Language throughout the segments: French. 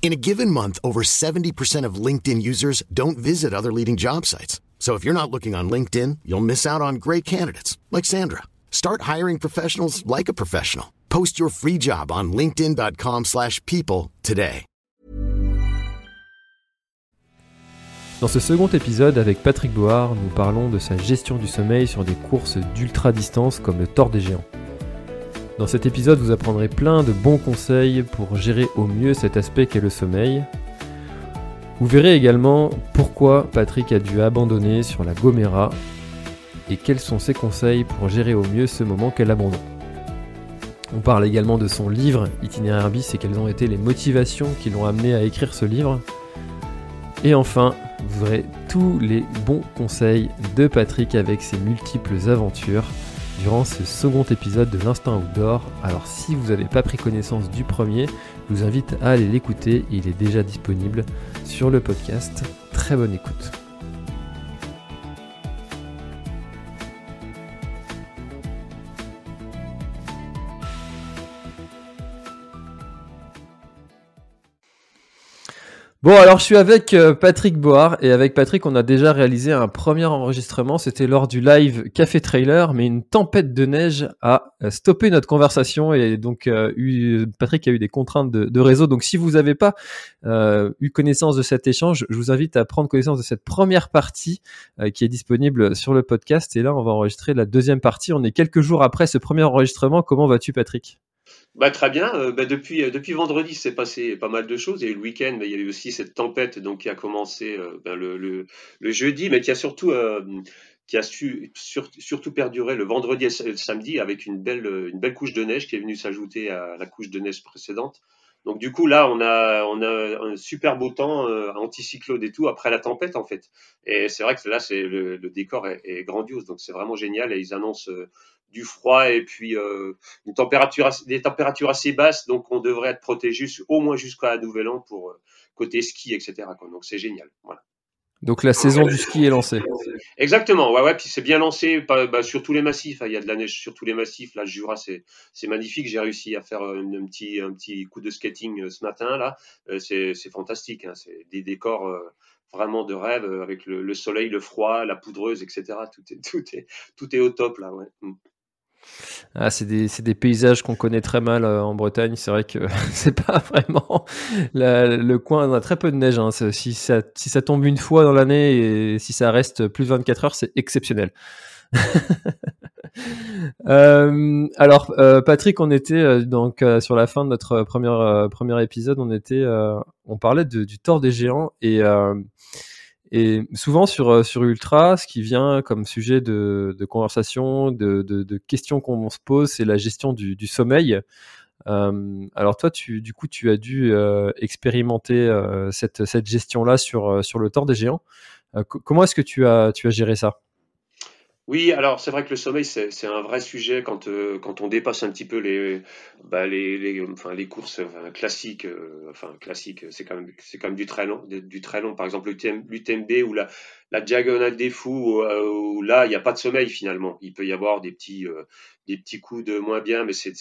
In a given month, over 70% of LinkedIn users don't visit other leading job sites. So if you're not looking on LinkedIn, you'll miss out on great candidates like Sandra. Start hiring professionals like a professional. Post your free job on linkedin.com/people today. Dans ce second épisode avec Patrick Board, nous parlons de sa gestion du sommeil sur des courses d'ultra-distance comme le Tour des Géants. Dans cet épisode, vous apprendrez plein de bons conseils pour gérer au mieux cet aspect qu'est le sommeil. Vous verrez également pourquoi Patrick a dû abandonner sur la Gomera et quels sont ses conseils pour gérer au mieux ce moment qu'est l'abandon. On parle également de son livre Itinéraire bis et quelles ont été les motivations qui l'ont amené à écrire ce livre. Et enfin, vous aurez tous les bons conseils de Patrick avec ses multiples aventures durant ce second épisode de l'Instant Outdoor. Alors si vous n'avez pas pris connaissance du premier, je vous invite à aller l'écouter, il est déjà disponible sur le podcast. Très bonne écoute. Bon, alors je suis avec euh, Patrick Board et avec Patrick, on a déjà réalisé un premier enregistrement. C'était lors du live Café Trailer, mais une tempête de neige a euh, stoppé notre conversation et donc euh, eu, Patrick a eu des contraintes de, réseau. Donc, si vous n'avez pas eu connaissance de cet échange, je vous invite à prendre connaissance de cette première partie qui est disponible sur le podcast. Et là, on va enregistrer la deuxième partie. On est quelques jours après ce premier enregistrement. Comment vas-tu, Patrick? Bah, très bien. Euh, bah, depuis, euh, depuis vendredi, c'est passé pas mal de choses. Il le week-end, il y a eu aussi cette tempête donc, qui a commencé euh, ben, le, jeudi, mais qui a surtout, qui a su, sur, surtout perduré le vendredi et le samedi avec une belle, une belle couche de neige qui est venue s'ajouter à la couche de neige précédente. Donc du coup là on a un super beau temps euh, anticyclone et tout après la tempête en fait. Et c'est vrai que là c'est le, décor est, grandiose donc c'est vraiment génial et ils annoncent du froid et puis euh, une température des températures assez basses donc on devrait être protégé au moins jusqu'à Nouvel An pour euh, côté ski etc. Quoi. Donc c'est génial. Voilà. Donc la saison du ski est lancée. Exactement, ouais, ouais, puis c'est bien lancé bah, bah, sur tous les massifs. Hein. Il y a de la neige sur tous les massifs. Là, le Jura, c'est c'est magnifique. J'ai réussi à faire un, un, petit un petit coup de skating euh, ce matin là. Euh, c'est c'est fantastique. Hein. C'est des décors euh, vraiment de rêve avec le, le, soleil, le froid, la poudreuse, etc. Tout est tout est tout est au top là. Ouais. Ah, c'est des, des, paysages qu'on connaît très mal euh, en Bretagne. C'est vrai que c'est pas vraiment le coin. On a très peu de neige. Hein. Si, ça, tombe une fois dans l'année et si ça reste plus de 24 heures, c'est exceptionnel. euh, alors, euh, Patrick, on était donc sur la fin de notre premier, premier épisode. On était, on parlait du tort des géants et et souvent sur, euh, sur Ultra, ce qui vient comme sujet de, de conversation, de, de, de questions qu'on se pose, c'est la gestion du, du sommeil. Euh, alors toi, tu, du coup, tu as dû euh, expérimenter euh, cette, cette gestion-là sur, euh, sur le tort des géants. Euh, comment est-ce que tu as, tu as géré ça? Oui, alors c'est vrai que le sommeil, c'est un vrai sujet quand, euh, quand on dépasse un petit peu les, bah, les, les, enfin, les courses enfin, classiques. Euh, enfin, classiques, c'est quand, même, quand même du très long. Du très long. Par exemple, l'UTMB ou la, la diagonale des fous, où, où là, il n'y a pas de sommeil finalement. Il peut y avoir des petits, euh, des petits coups de moins bien, mais c'est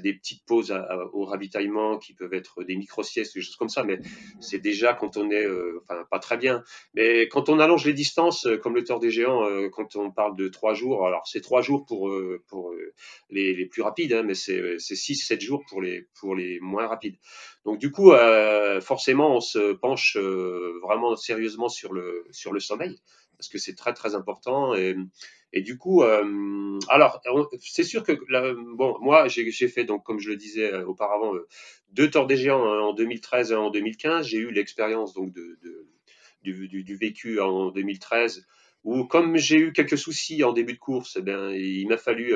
des petites pauses au ravitaillement qui peuvent être des micro-siestes, des choses comme ça, mais c'est déjà quand on est, euh, enfin, pas très bien. Mais quand on allonge les distances, euh, comme le tort des géants, euh, quand on parle de trois jours, alors c'est trois jours pour, euh, pour euh, les, les, plus rapides, hein, mais c'est six, sept jours pour les, pour les moins rapides. Donc du coup, euh, forcément, on se penche vraiment sérieusement sur le, sur le sommeil, parce que c'est très très important. Et, et du coup, euh, alors, c'est sûr que, là, bon, moi, j'ai fait, donc, comme je le disais euh, auparavant, euh, deux torts des géants hein, en 2013 et en 2015. J'ai eu l'expérience donc de, de du, du, du, vécu en 2013, où comme j'ai eu quelques soucis en début de course, eh bien, il m'a fallu,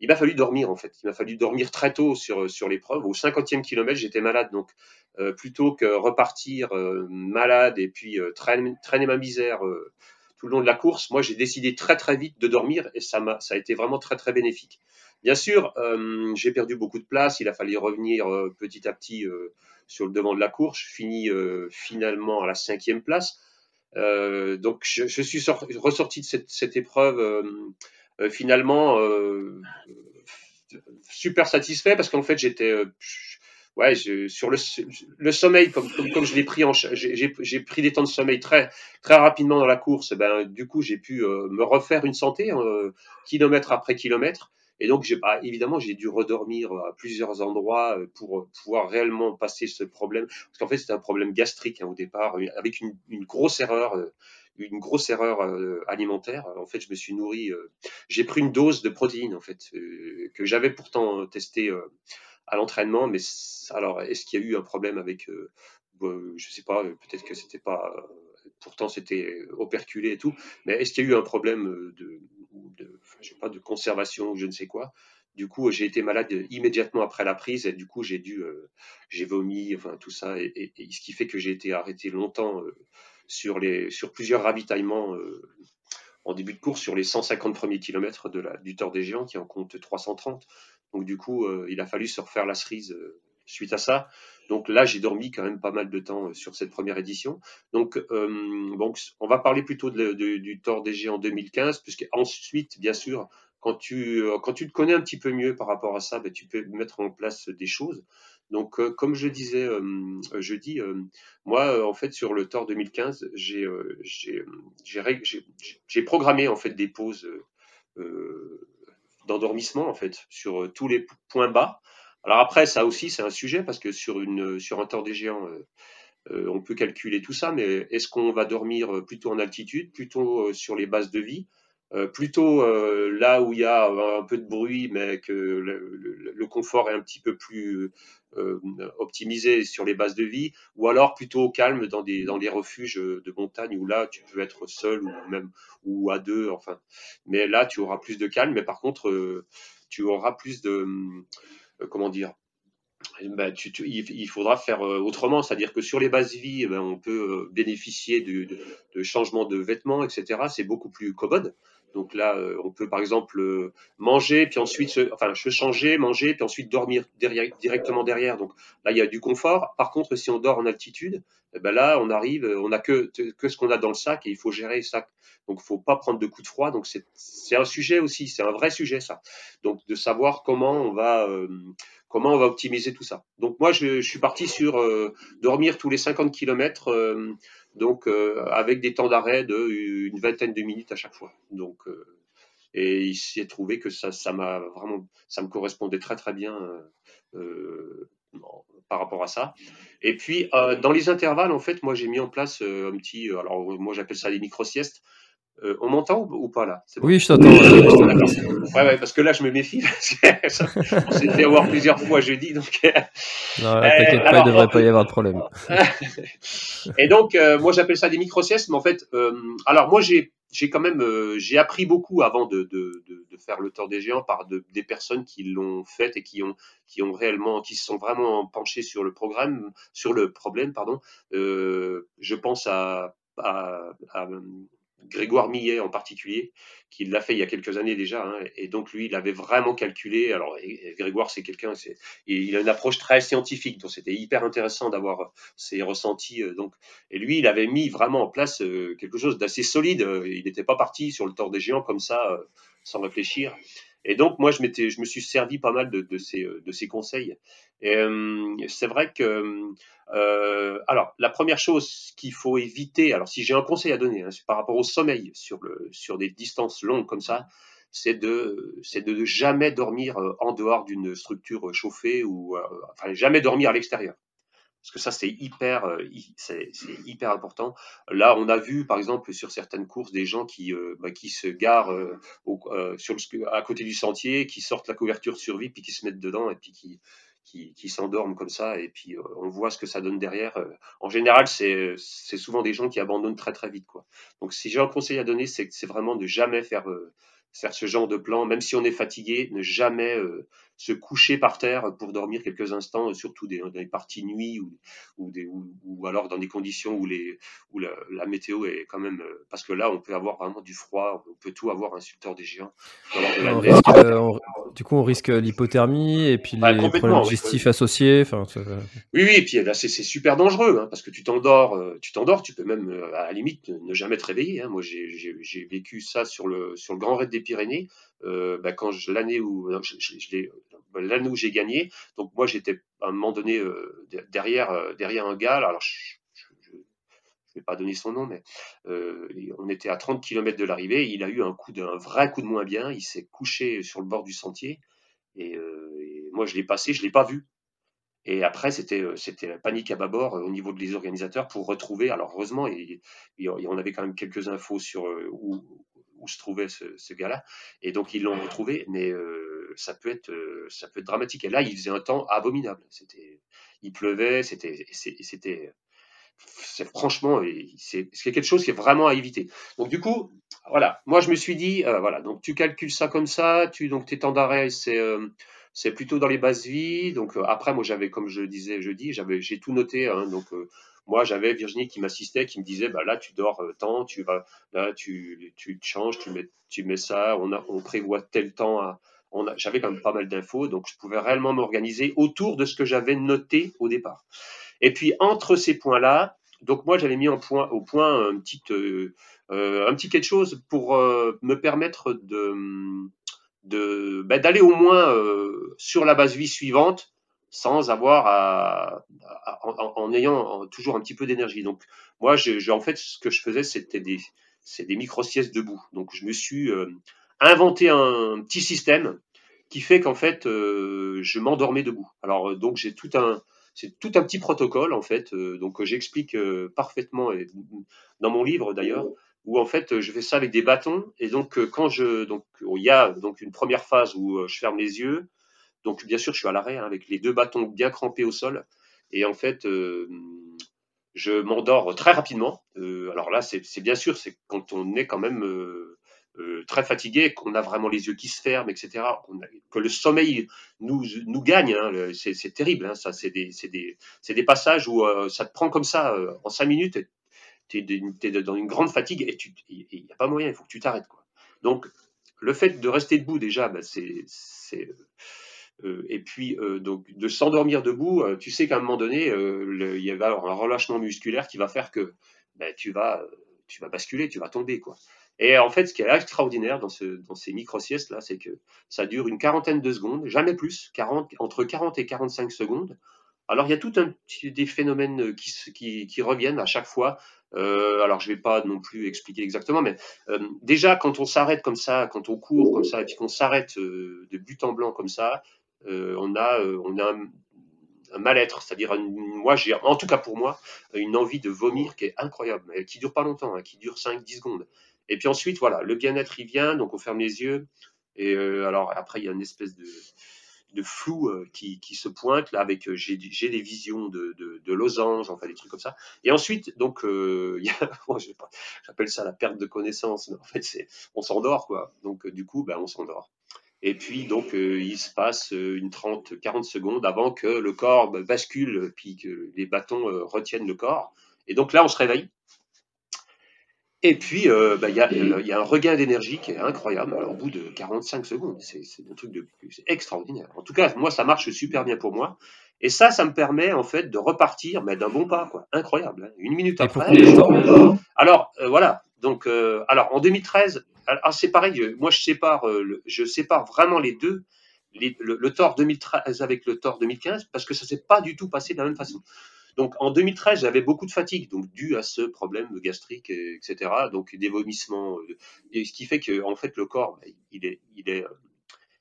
il m'a fallu dormir en fait. Il m'a fallu dormir très tôt sur, sur l'épreuve. Au 50e kilomètre, j'étais malade, donc plutôt que repartir malade et puis traîner, traîner, ma misère tout le long de la course, moi j'ai décidé très très vite de dormir et ça, m'a, ça a été vraiment très très bénéfique. Bien sûr, euh, j'ai perdu beaucoup de place, il a fallu revenir euh, petit à petit euh, sur le devant de la course, je finis finalement à la cinquième place. Donc je, je suis ressorti de cette, cette épreuve finalement super satisfait parce qu'en fait j'étais ouais, sur le, le sommeil, comme, comme, comme je l'ai pris en, j'ai pris des temps de sommeil très, très rapidement dans la course. Ben, du coup, j'ai pu euh, me refaire une santé, euh, kilomètre après kilomètre. Et donc, j'ai pas, évidemment, j'ai dû redormir à plusieurs endroits euh, pour pouvoir réellement passer ce problème. Parce qu'en fait, c'était un problème gastrique hein, au départ, avec une, grosse erreur, une grosse erreur alimentaire. En fait, je me suis nourri. j'ai pris une dose de protéines, en fait, que j'avais pourtant testé à l'entraînement. Mais alors, est-ce qu'il y a eu un problème avec, euh, euh, je sais pas, peut-être que c'était pas, pourtant c'était operculé et tout, mais est-ce qu'il y a eu un problème de, de je sais pas, de conservation je ne sais quoi? Du coup, j'ai été malade immédiatement après la prise et du coup, j'ai dû, euh, j'ai vomi, enfin tout ça, et, ce qui fait que j'ai été arrêté longtemps sur les, sur plusieurs ravitaillements en début de course sur les 150 premiers kilomètres de la, du Tour des Géants qui en compte 330. Donc du coup, euh, il a fallu se refaire la cerise euh, suite à ça. Donc là, j'ai dormi quand même pas mal de temps euh, sur cette première édition. Donc, on va parler plutôt du Tour des Géants 2015, puisque ensuite, bien sûr, quand tu, quand tu te connais un petit peu mieux par rapport à ça, ben, tu peux mettre en place des choses. Donc, comme je disais jeudi, moi, en fait, sur le Tour 2015, j'ai j'ai programmé en fait des pauses d'endormissement en fait sur euh, tous les points bas. Alors après, ça aussi c'est un sujet parce que sur une sur un temps des géants, euh, euh, on peut calculer tout ça, mais est-ce qu'on va dormir plutôt en altitude, plutôt sur les bases de vie, plutôt là où il y a un peu de bruit, mais que le, confort est un petit peu plus optimisé sur les bases de vie, ou alors plutôt au calme dans des, dans des refuges de montagne où là tu peux être seul ou même ou à deux, enfin. Mais là tu auras plus de calme, mais par contre tu auras plus de comment dire ben, tu, il, faudra faire autrement, c'est-à-dire que sur les bases vie, ben, on peut bénéficier de, de, de changements de vêtements, etc. C'est beaucoup plus commode. Donc là, euh, on peut par exemple euh, manger, puis ensuite, se, enfin, se changer, manger, puis ensuite dormir derrière, directement derrière. Donc là, il y a du confort. Par contre, si on dort en altitude, eh ben là, on arrive, on n'a que, que ce qu'on a dans le sac et il faut gérer sac. Donc, il faut pas prendre de coups de froid. Donc, c'est un sujet aussi, c'est un vrai sujet ça. Donc, de savoir comment on va, euh, comment on va optimiser tout ça. Donc, moi, je, suis parti sur dormir tous les 50 km donc euh, avec des temps d'arrêt de vingtaine de minutes à chaque fois. Donc euh, et il s'est trouvé que ça, ça m'a vraiment, ça me correspondait très très bien euh, par rapport à ça. Et puis dans les intervalles, en fait, moi j'ai mis en place un petit, alors moi j'appelle ça les micro siestes. Euh, on m'entend ou, pas là? Oui, je t'entends. ouais, ouais, parce que là, je me méfie. on s'est fait avoir plusieurs fois jeudi. Donc... non, t'inquiète pas, il ne devrait pas y avoir de problème. et donc, euh, moi, j'appelle ça des micro-siestes, mais en fait, euh, alors moi, j'ai quand même j'ai appris beaucoup avant de, de, de, faire le tour des géants par des personnes qui l'ont fait et qui ont qui ont réellement qui se sont vraiment penchées sur le programme sur le problème pardon je pense à, à, à Grégoire Millet en particulier, qui l'a fait il y a quelques années déjà, hein, et donc lui, il avait vraiment calculé. Alors, Grégoire, c'est quelqu'un, il a une approche très scientifique, donc c'était hyper intéressant d'avoir ses ressentis. Euh, donc, et lui, il avait mis vraiment en place euh, quelque chose d'assez solide. Il n'était pas parti sur le tort des géants comme ça, euh, sans réfléchir. Et donc, moi, je, je me suis servi pas mal de, de, ces, de ces conseils. Et c'est vrai que euh, alors, la première chose qu'il faut éviter, alors si j'ai un conseil à donner hein, par rapport au sommeil sur, le, sur des distances longues comme ça, c'est de, c'est de jamais dormir euh, en dehors d'une structure chauffée ou euh, enfin jamais dormir à l'extérieur. Parce que ça, c'est hyper, c'est, hyper important. Là, on a vu, par exemple, sur certaines courses, des gens qui, bah, qui se garent le, à côté du sentier, qui sortent la couverture survie, puis qui se mettent dedans, et puis qui, qui, s'endorment comme ça et puis euh, on voit ce que ça donne derrière. Euh, en général, c'est souvent des gens qui abandonnent très très vite. Quoi. Donc si j'ai un conseil à donner, c'est vraiment de jamais faire, euh, faire ce genre de plan, même si on est fatigué, ne jamais se coucher par terre pour dormir quelques instants, surtout dans des parties nuit ou, ou, des, ou, alors dans des conditions où, les, où la, météo est quand même. Parce que là, on peut avoir vraiment du froid, on peut tout avoir, insulteur des géants. du coup, on risque l'hypothermie et puis les problèmes digestifs associés. Enfin, oui, oui, et puis là, c'est super dangereux hein, parce que tu t'endors, euh, tu t'endors, tu peux même à la limite ne jamais te réveiller. Hein. Moi, j'ai vécu ça sur le, sur le Grand Raid des Pyrénées. Euh, l'année où j'ai gagné, donc moi j'étais à un moment donné euh, derrière euh, derrière un gars. Alors je, ne vais pas donner son nom, mais on était à 30 km de l'arrivée. Il a eu un vrai coup de moins bien. Il s'est couché sur le bord du sentier et, moi je l'ai passé, je l'ai pas vu. Et après, c'était la panique à bâbord au niveau des organisateurs pour retrouver. Alors heureusement, on avait quand même quelques infos sur où, où se trouvait ce, gars-là. Et donc ils l'ont retrouvé, mais euh, ça peut être euh, ça peut être dramatique. Et là, il faisait un temps abominable. C'était, il pleuvait, c'était c'était c'est franchement c'est quelque chose qui est vraiment à éviter. Donc du coup, voilà, moi je me suis dit euh, voilà, donc tu calcules ça comme ça, tu donc tes temps d'arrêt c'est c'est plutôt dans les bases vies. Donc après moi j'avais comme je disais jeudi, j'avais j'ai tout noté hein, donc moi, j'avais Virginie qui m'assistait, qui me disait, bah là, tu dors euh, tant, tu vas, là, tu, tu changes, tu mets, tu mets ça, on, a, on prévoit tel temps. À, j'avais quand même pas mal d'infos, donc je pouvais réellement m'organiser autour de ce que j'avais noté au départ. Et puis entre ces points-là, donc moi j'avais mis en point, au point un petit, euh, euh, un petit quelque chose pour me permettre de, bah, d'aller au moins sur la base vie suivante sans avoir à, en, ayant toujours un petit peu d'énergie. Donc moi, en fait, ce que je faisais, c'était des, micro siestes debout. Donc je me suis euh, inventé un petit système qui fait qu'en fait, euh, je m'endormais debout. Alors euh, donc j'ai tout un, c'est tout un petit protocole en fait, donc j'explique parfaitement dans mon livre d'ailleurs où en fait je fais ça avec des bâtons et donc quand je donc il y a donc une première phase où je ferme les yeux donc, bien sûr, je suis à l'arrêt hein, avec les deux bâtons bien crampés au sol. Et en fait, euh, je m'endors très rapidement. Euh, alors là, c'est bien sûr, c'est quand on est quand même euh, très fatigué, qu'on a vraiment les yeux qui se ferment, etc. que le sommeil nous, nous gagne. Hein, c'est terrible. Hein, ça, c'est des, des, des, passages où ça te prend comme ça en cinq minutes. Tu es, dans une grande fatigue et il n'y a pas moyen, il faut que tu t'arrêtes. Donc, le fait de rester debout, déjà, bah, c'est et puis, euh, donc, de s'endormir debout, euh, tu sais qu'à un moment donné, il y va un relâchement musculaire qui va faire que ben, tu, vas, tu vas basculer, tu vas tomber. Quoi. Et en fait, ce qui est extraordinaire dans, ce, dans ces micro-siestes, là, c'est que ça dure une quarantaine de secondes, jamais plus, 40, entre 40 et 45 secondes. Alors, il y a tout un des phénomènes qui, reviennent à chaque fois. Euh, alors, je ne vais pas non plus expliquer exactement, mais euh, déjà, quand on s'arrête comme ça, quand on court comme ça, et puis qu'on s'arrête euh, de but en blanc comme ça, euh, on a, euh, on a un, mal-être, c'est-à-dire moi j'ai, en tout cas pour moi, une envie de vomir qui est incroyable, mais qui dure pas longtemps, hein, qui dure 5-10 secondes. Et puis ensuite, voilà, le bien-être il vient, donc on ferme les yeux. Et euh, alors après, il y a une espèce de, flou qui, se pointe là avec j'ai des visions de, de, losanges, enfin des trucs comme ça. Et ensuite, donc, euh, j'appelle ça la perte de connaissance, mais en fait, on s'endort quoi. Donc du coup, ben, on s'endort. Et puis, donc, euh, il se passe euh, une 30, 40 secondes avant que le corps bascule, puis que les bâtons euh, retiennent le corps. Et donc là, on se réveille. Et puis, bah, il y, a, y, a un regain d'énergie qui est incroyable. Alors, au bout de 45 secondes, c'est un truc de, extraordinaire. En tout cas, moi, ça marche super bien pour moi. Et ça, ça me permet en fait de repartir, mais d'un bon pas, quoi. Incroyable. Hein. Une minute après. Alors, voilà. Donc, alors en 2013, alors c'est pareil, euh, moi je sépare, euh, je sépare vraiment les deux, le, le, Thor 2013 avec le Thor 2015, parce que ça s'est pas du tout passé de la même façon. Donc en 2013, j'avais beaucoup de fatigue, donc dû à ce problème gastrique, etc. Donc des vomissements, euh, ce qui fait que en fait le corps, bah, il est, il est,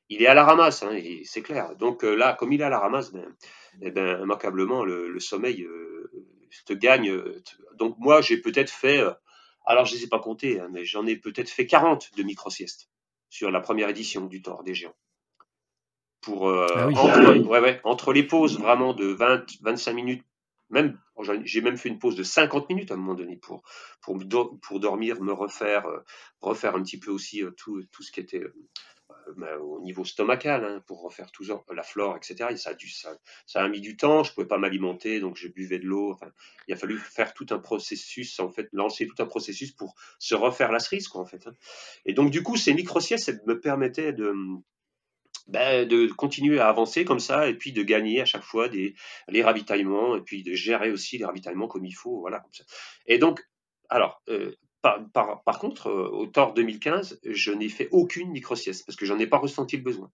il est à la ramasse, hein, c'est clair. Donc là, comme il est à la ramasse, ben, eh ben immanquablement le, sommeil te gagne. Donc moi, j'ai peut-être fait alors, je ne les ai pas comptés, hein, mais j'en ai peut-être fait 40 de micro-siestes sur la première édition du Thor des Géants. Pour, euh, ah entre, ouais, ouais, entre, les pauses vraiment de 20, 25 minutes, même J'ai même fait une pause de 50 minutes à un moment donné pour, pour, pour dormir, me refaire, refaire un petit peu aussi tout, tout ce qui était au niveau stomacal hein, pour refaire tout la flore, etc. Et ça, a mis du temps, je ne pouvais pas m'alimenter, donc je buvais de l'eau. Il a fallu faire tout un processus, en fait, lancer tout un processus pour se refaire la cerise, quoi, en fait. Hein. Et donc, du coup, ces micro-siestes me permettaient de, ben, de continuer à avancer comme ça et puis de gagner à chaque fois des, les ravitaillements et puis de gérer aussi les ravitaillements comme il faut. Voilà. Et donc, alors, euh, par, contre, euh, au Thor 2015, je n'ai fait aucune micro-sieste parce que j'en ai pas ressenti le besoin.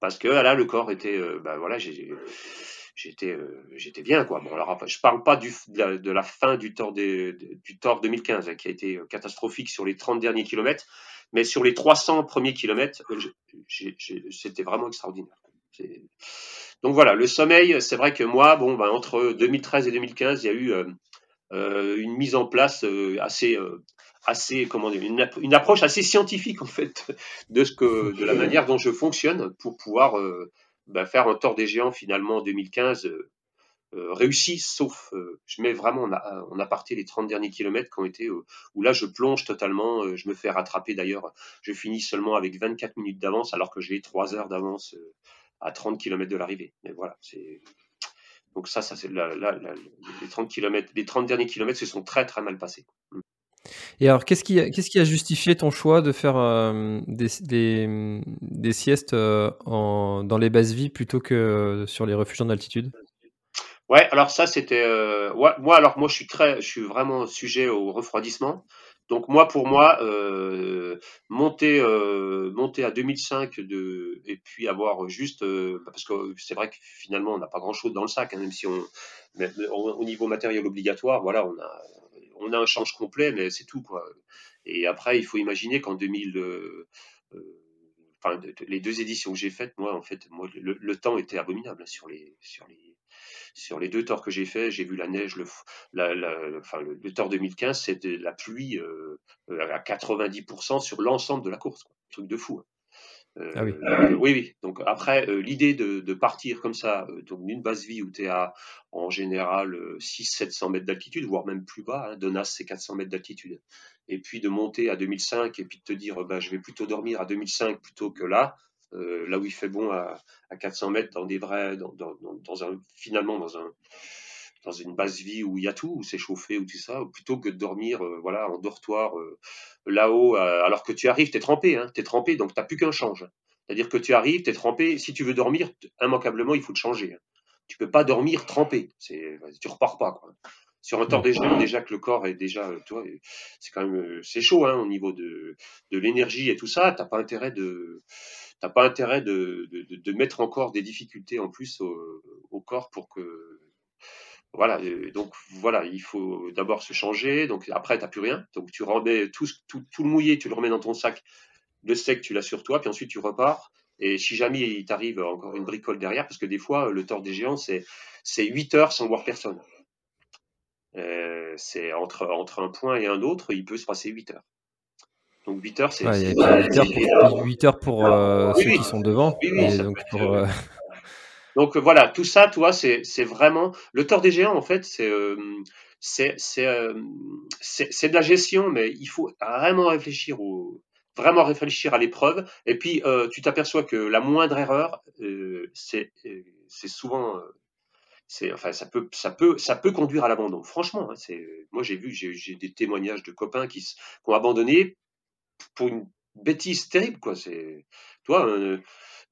Parce que là, le corps était, ben voilà, j'étais, euh, j'étais bien quoi. Bon, alors je parle pas de, la, fin du Thor, du 2015 hein, qui a été catastrophique sur les 30 derniers kilomètres, mais sur les 300 premiers kilomètres, c'était vraiment extraordinaire. Donc voilà, le sommeil, c'est vrai que moi, bon, ben, entre 2013 et 2015, il y a eu une mise en place assez assez comment dire une, approche assez scientifique en fait de ce que de la manière dont je fonctionne pour pouvoir bah, faire un tort des géants finalement en 2015 réussi sauf je mets vraiment en, aparté les 30 derniers kilomètres qui ont été où là je plonge totalement je me fais rattraper d'ailleurs je finis seulement avec 24 minutes d'avance alors que j'ai 3 heures d'avance à 30 km de l'arrivée mais voilà c'est donc ça, ça c'est les 30 km, les 30 derniers kilomètres se sont très très mal passés. Et alors, qu'est-ce qui, a justifié ton choix de faire euh, des, siestes euh, dans les bases vies plutôt que sur les refuges en altitude Ouais, alors ça c'était euh, moi alors moi je suis très je suis vraiment sujet au refroidissement. Donc moi, pour moi, euh, monter, euh, monter à 2005 de, et puis avoir juste, euh, parce que c'est vrai que finalement on n'a pas grand-chose dans le sac, hein, même si on, au, niveau matériel obligatoire, voilà, on a, on a un change complet, mais c'est tout quoi. Et après, il faut imaginer qu'en 2000, enfin les deux éditions que j'ai faites, moi en fait, le, temps était abominable sur les, sur les deux torts que j'ai fait, j'ai vu la neige, le, enfin, le, tort 2015, c'était la pluie euh, à 90% sur l'ensemble de la course. Truc de fou. Hein. Ah oui. Euh, oui, oui. Donc après, euh, l'idée de, partir comme ça, donc d'une base vie où tu es à en général 600-700 mètres d'altitude, voire même plus bas, hein, Donas c'est 400 mètres d'altitude, et puis de monter à 2005 et puis de te dire bah, je vais plutôt dormir à 2005 plutôt que là, euh, là où il fait bon à, 400 mètres dans des vrais, dans, un, finalement dans un dans une base vie où il y a tout, où c'est chauffé ou tout ça, plutôt que de dormir euh, voilà en dortoir euh, là-haut, alors que tu arrives, tu es trempé, hein, tu es trempé, donc tu n'as plus qu'un change. C'est-à-dire que tu arrives, tu es trempé, si tu veux dormir, immanquablement, il faut te changer. Hein. Tu peux pas dormir trempé, c'est, tu repars pas. Quoi. Sur un des genoux, déjà que le corps est déjà, toi, c'est quand même, c'est chaud hein, au niveau de, de l'énergie et tout ça, t'as pas intérêt de, t'as pas intérêt de, de, mettre encore des difficultés en plus au, corps pour que voilà donc voilà il faut d'abord se changer donc après t'as plus rien. Donc tu remets tout, tout, tout, le mouillé tu le remets dans ton sac le sec tu l'as sur toi puis ensuite tu repars. Et si jamais il t'arrive encore une bricole derrière parce que des fois le tort des géants c'est c'est 8 heures sans voir personne. Euh, c'est entre entre un point et un autre il peut se passer 8 heures. Donc 8 heures, c'est. Ouais, 8 heures pour, euh, ceux qui sont devant. donc, euh, donc, voilà, tout ça, toi, c'est vraiment. Le tort des géants, en fait, c'est. Euh, c'est c'est de la gestion, mais il faut vraiment réfléchir au, vraiment réfléchir à l'épreuve. Et puis, tu t'aperçois que la moindre erreur, c'est souvent c'est enfin ça peut ça peut ça peut conduire à l'abandon franchement hein, c'est moi j'ai vu j'ai des témoignages de copains qui, qui, ont abandonné pour une bêtise terrible, quoi. C'est, toi,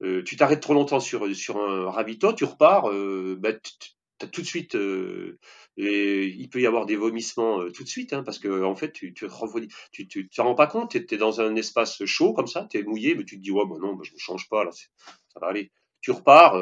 euh, euh, tu t'arrêtes trop longtemps sur, sur un ravito, tu repars, euh, bah, as tout de suite, et il peut y avoir des vomissements tout de suite, hein, parce que en fait, tu tu te rends pas compte, tu es, dans un espace chaud comme ça, tu es mouillé, mais tu te dis, ouais, bah non, bah, je ne change pas, là, ça va aller. Tu repars,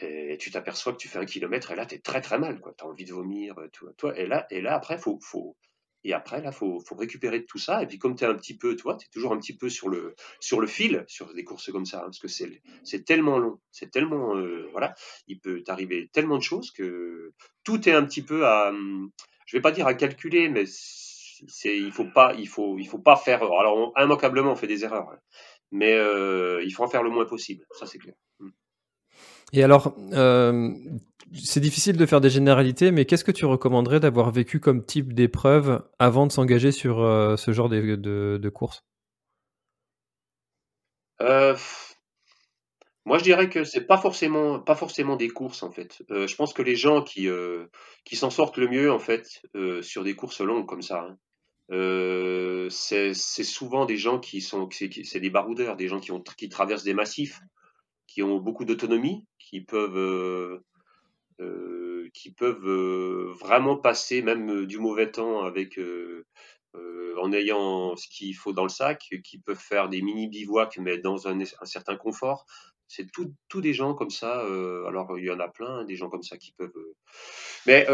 et tu t'aperçois que tu fais un kilomètre, et là, tu es très très mal, tu as envie de vomir, toi, et là, et là après, faut, faut, et après, là, faut, faut récupérer tout ça. Et puis, comme tu es un petit peu, toi, tu es toujours un petit peu sur le, sur le fil, sur des courses comme ça, hein, parce que c'est, tellement long, c'est tellement, euh, voilà, il peut t'arriver tellement de choses que tout est un petit peu à, je vais pas dire à calculer, mais il faut pas, il faut, il faut pas faire, alors, immanquablement, on fait des erreurs, hein, mais euh, il faut en faire le moins possible, ça c'est clair. Et alors, euh, c'est difficile de faire des généralités, mais qu'est-ce que tu recommanderais d'avoir vécu comme type d'épreuve avant de s'engager sur euh, ce genre de, de, course? Euh, Moi, je dirais que c'est pas forcément pas forcément des courses en fait. je pense que les gens qui qui s'en sortent le mieux en fait sur des courses longues comme ça, hein, c'est souvent des gens qui sont c'est des baroudeurs, des gens qui ont qui traversent des massifs, qui ont beaucoup d'autonomie, qui peuvent euh, qui peuvent euh, vraiment passer même euh, du mauvais temps avec en ayant ce qu'il faut dans le sac, qui peuvent faire des mini bivouacs mais dans un, certain confort. C'est tout, tout, des gens comme ça. alors il y en a plein, des gens comme ça qui peuvent. mais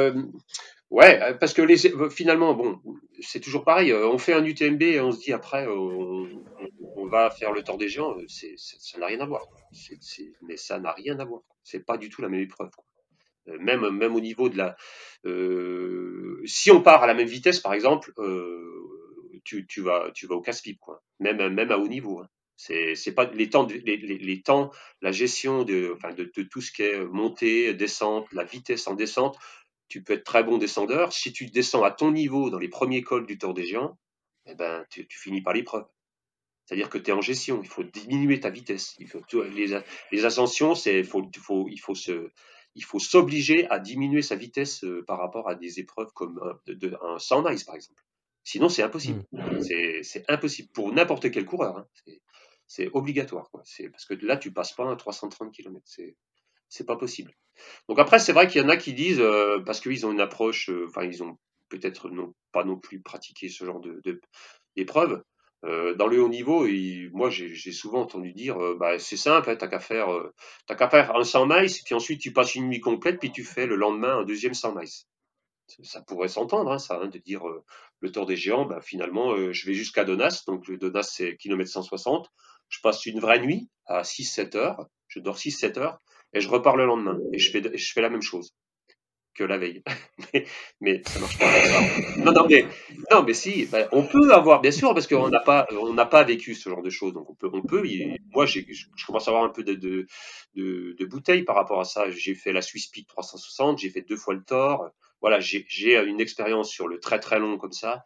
ouais, parce que les, finalement, bon, c'est toujours pareil. On fait un UTMB et on se dit après, on, on va faire le tour des géants. ça n'a rien à voir. mais ça n'a rien à voir. C'est pas du tout la même épreuve. Euh, même, même au niveau de la. Euh, si on part à la même vitesse, par exemple, euh, tu, tu, vas, tu vas au casse-pipe, quoi. Même, même à haut niveau. Hein. C'est pas les temps, les, les, temps, la gestion de, enfin de, de, tout ce qui est montée, descente, la vitesse en descente. Tu peux être très bon descendeur. Si tu descends à ton niveau dans les premiers cols du Tour des Géants, eh ben, tu, tu finis par l'épreuve. C'est-à-dire que tu es en gestion, il faut diminuer ta vitesse. Il faut, les, les ascensions, c'est, faut, faut, il faut se, il faut s'obliger à diminuer sa vitesse euh, par rapport à des épreuves comme un, 100 miles, par exemple. Sinon, c'est impossible. Mmh. C'est impossible pour n'importe quel coureur. Hein. C'est obligatoire. Parce que là, tu passes pas à 330 km. C'est pas possible. Donc après, c'est vrai qu'il y en a qui disent, euh, parce qu'ils ont une approche, euh, enfin, ils ont peut-être non, pas non plus pratiqué ce genre d'épreuve, euh, dans le haut niveau, moi j'ai souvent entendu dire, euh, bah, c'est simple, hein, t'as qu'à faire, euh, faire un 100 miles, puis ensuite tu passes une nuit complète, puis tu fais le lendemain un deuxième 100 miles. Ça pourrait s'entendre, hein, ça, hein, de dire le tour des géants, bah, finalement je vais jusqu'à Donas, donc le Donas c'est kilomètre 160, je passe une vraie nuit à 6-7 heures, je dors 6-7 heures, et je repars le lendemain, et je fais, je fais la même chose que la veille. mais, mais, ça marche pas. Non, mais, non, mais si, ben, on peut avoir, bien sûr, parce qu'on n'a pas, pas vécu ce genre de choses. Donc on peut, on peut. moi, je commence à avoir un peu de, de, de, bouteille par rapport à ça. J'ai fait la Swiss Peak 360, j'ai fait deux fois le Thor. Voilà, j'ai une expérience sur le très très long comme ça.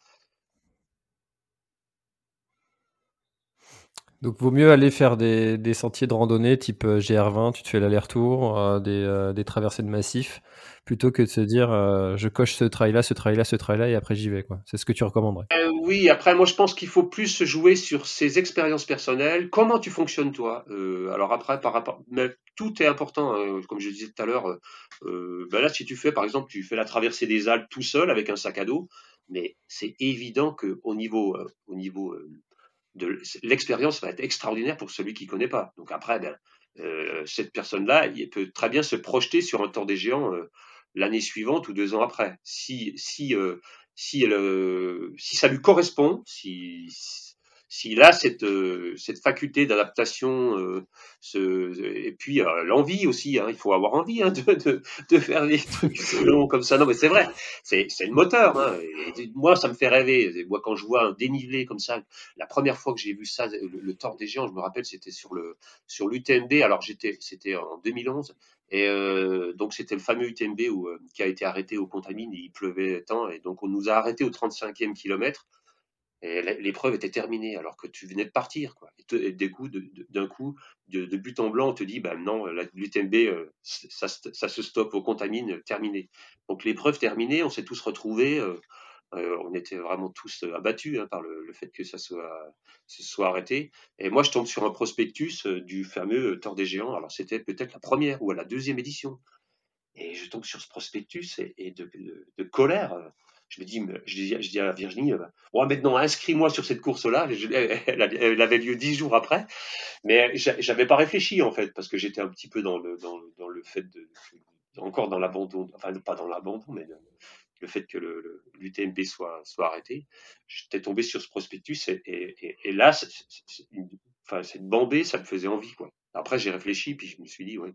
Donc, vaut mieux aller faire des, sentiers de randonnée type euh, GR20, tu te fais l'aller-retour, euh, des, euh, des, traversées de massifs, plutôt que de se dire je coche ce trail-là, ce trail-là, ce trail-là, et après j'y vais. C'est ce que tu recommanderais. oui, après, moi je pense qu'il faut plus se jouer sur ses expériences personnelles. Comment tu fonctionnes toi? Alors, après, par rapport. Tout est important, hein, comme je disais tout à l'heure. Ben là, si tu fais, par exemple, tu fais la traversée des Alpes tout seul avec un sac à dos, mais c'est évident qu'au niveau, au niveau l'expérience va être extraordinaire pour celui qui ne connaît pas. Donc après, ben, euh, cette personne-là, peut très bien se projeter sur un tour des géants euh, l'année suivante ou deux ans après. Si, si, euh, si, si ça lui correspond, s'il a cette, euh, cette faculté d'adaptation, euh, ce, et puis euh, l'envie aussi, hein, il faut avoir envie hein, de, de, de, faire des trucs longs comme ça. Non, mais c'est vrai, c'est, c'est le moteur. Hein, et, moi, ça me fait rêver. Moi, quand je vois un dénivelé comme ça, la première fois que j'ai vu ça, le, le tort des géants, je me rappelle, c'était sur le sur l'UTMB. Alors j'étais, c'était en 2011. Et euh, donc c'était le fameux UTMB où, qui a été arrêté au Contamine, il pleuvait tant, et donc on nous a arrêté au 35e kilomètre. Et l'épreuve était terminée alors que tu venais de partir. Et, d'un coup, de, but en blanc, on te dit bah non, l'UTMB, euh, ça, ça, se stoppe au contamine, terminé. Donc l'épreuve terminée, on s'est tous retrouvés. Euh, euh, on était vraiment tous abattus hein, par le, fait que ça soit, soit arrêté. Et moi, je tombe sur un prospectus du fameux Tour des Géants. Alors, c'était peut-être la première ou la deuxième édition. Et je tombe sur ce prospectus et, de, colère je me dis, je dis, à Virginie, bon, maintenant inscris-moi sur cette course-là. Elle, avait lieu dix jours après, mais j'avais pas réfléchi en fait parce que j'étais un petit peu dans le dans, dans le fait de encore dans l'abandon, enfin pas dans l'abandon, mais le, fait que l'UTMB soit soit arrêté. J'étais tombé sur ce prospectus et, et, et là, enfin cette bambée, ça me faisait envie quoi. Après, j'ai réfléchi, puis je me suis dit, ouais,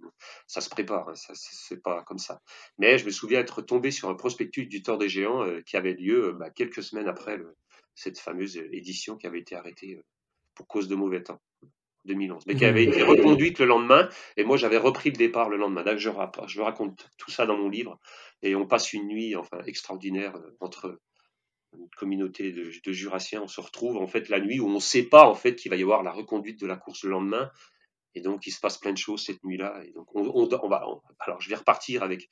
ça se prépare, hein, ça, c'est pas comme ça. Mais je me souviens être tombé sur un prospectus du Tour des Géants euh, qui avait lieu euh, bah, quelques semaines après cette fameuse édition qui avait été arrêtée euh, pour cause de mauvais temps. 2011, mais qui avait été reconduite le lendemain. Et moi, j'avais repris le départ le lendemain. je, je raconte tout ça dans mon livre. Et on passe une nuit enfin extraordinaire euh, entre une communauté de, de, jurassiens. On se retrouve en fait la nuit où on ne sait pas en fait qu'il va y avoir la reconduite de la course le lendemain. Et donc, il se passe plein de choses cette nuit-là. Et donc, on, on, va. alors, je vais repartir avec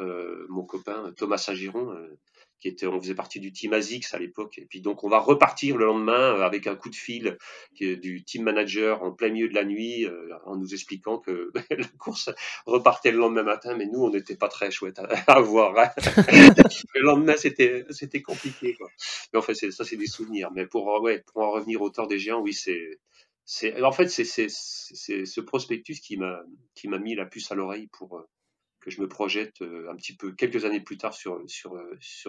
euh, mon copain Thomas Sagiron, euh, qui était, on faisait partie du team ASICS à l'époque. Et puis, donc, on va repartir le lendemain euh, avec un coup de fil du team manager en plein milieu de la nuit, en nous expliquant que la course repartait le lendemain matin. Mais nous, on n'était pas très chouette à, voir. Hein. le lendemain, c'était, c'était compliqué. Quoi. Mais en fait, ça, c'est des souvenirs. Mais pour, ouais, pour en revenir au tort des géants, oui, c'est en fait c'est ce prospectus qui m'a mis la puce à l'oreille pour euh, que je me projette euh, un petit peu quelques années plus tard sur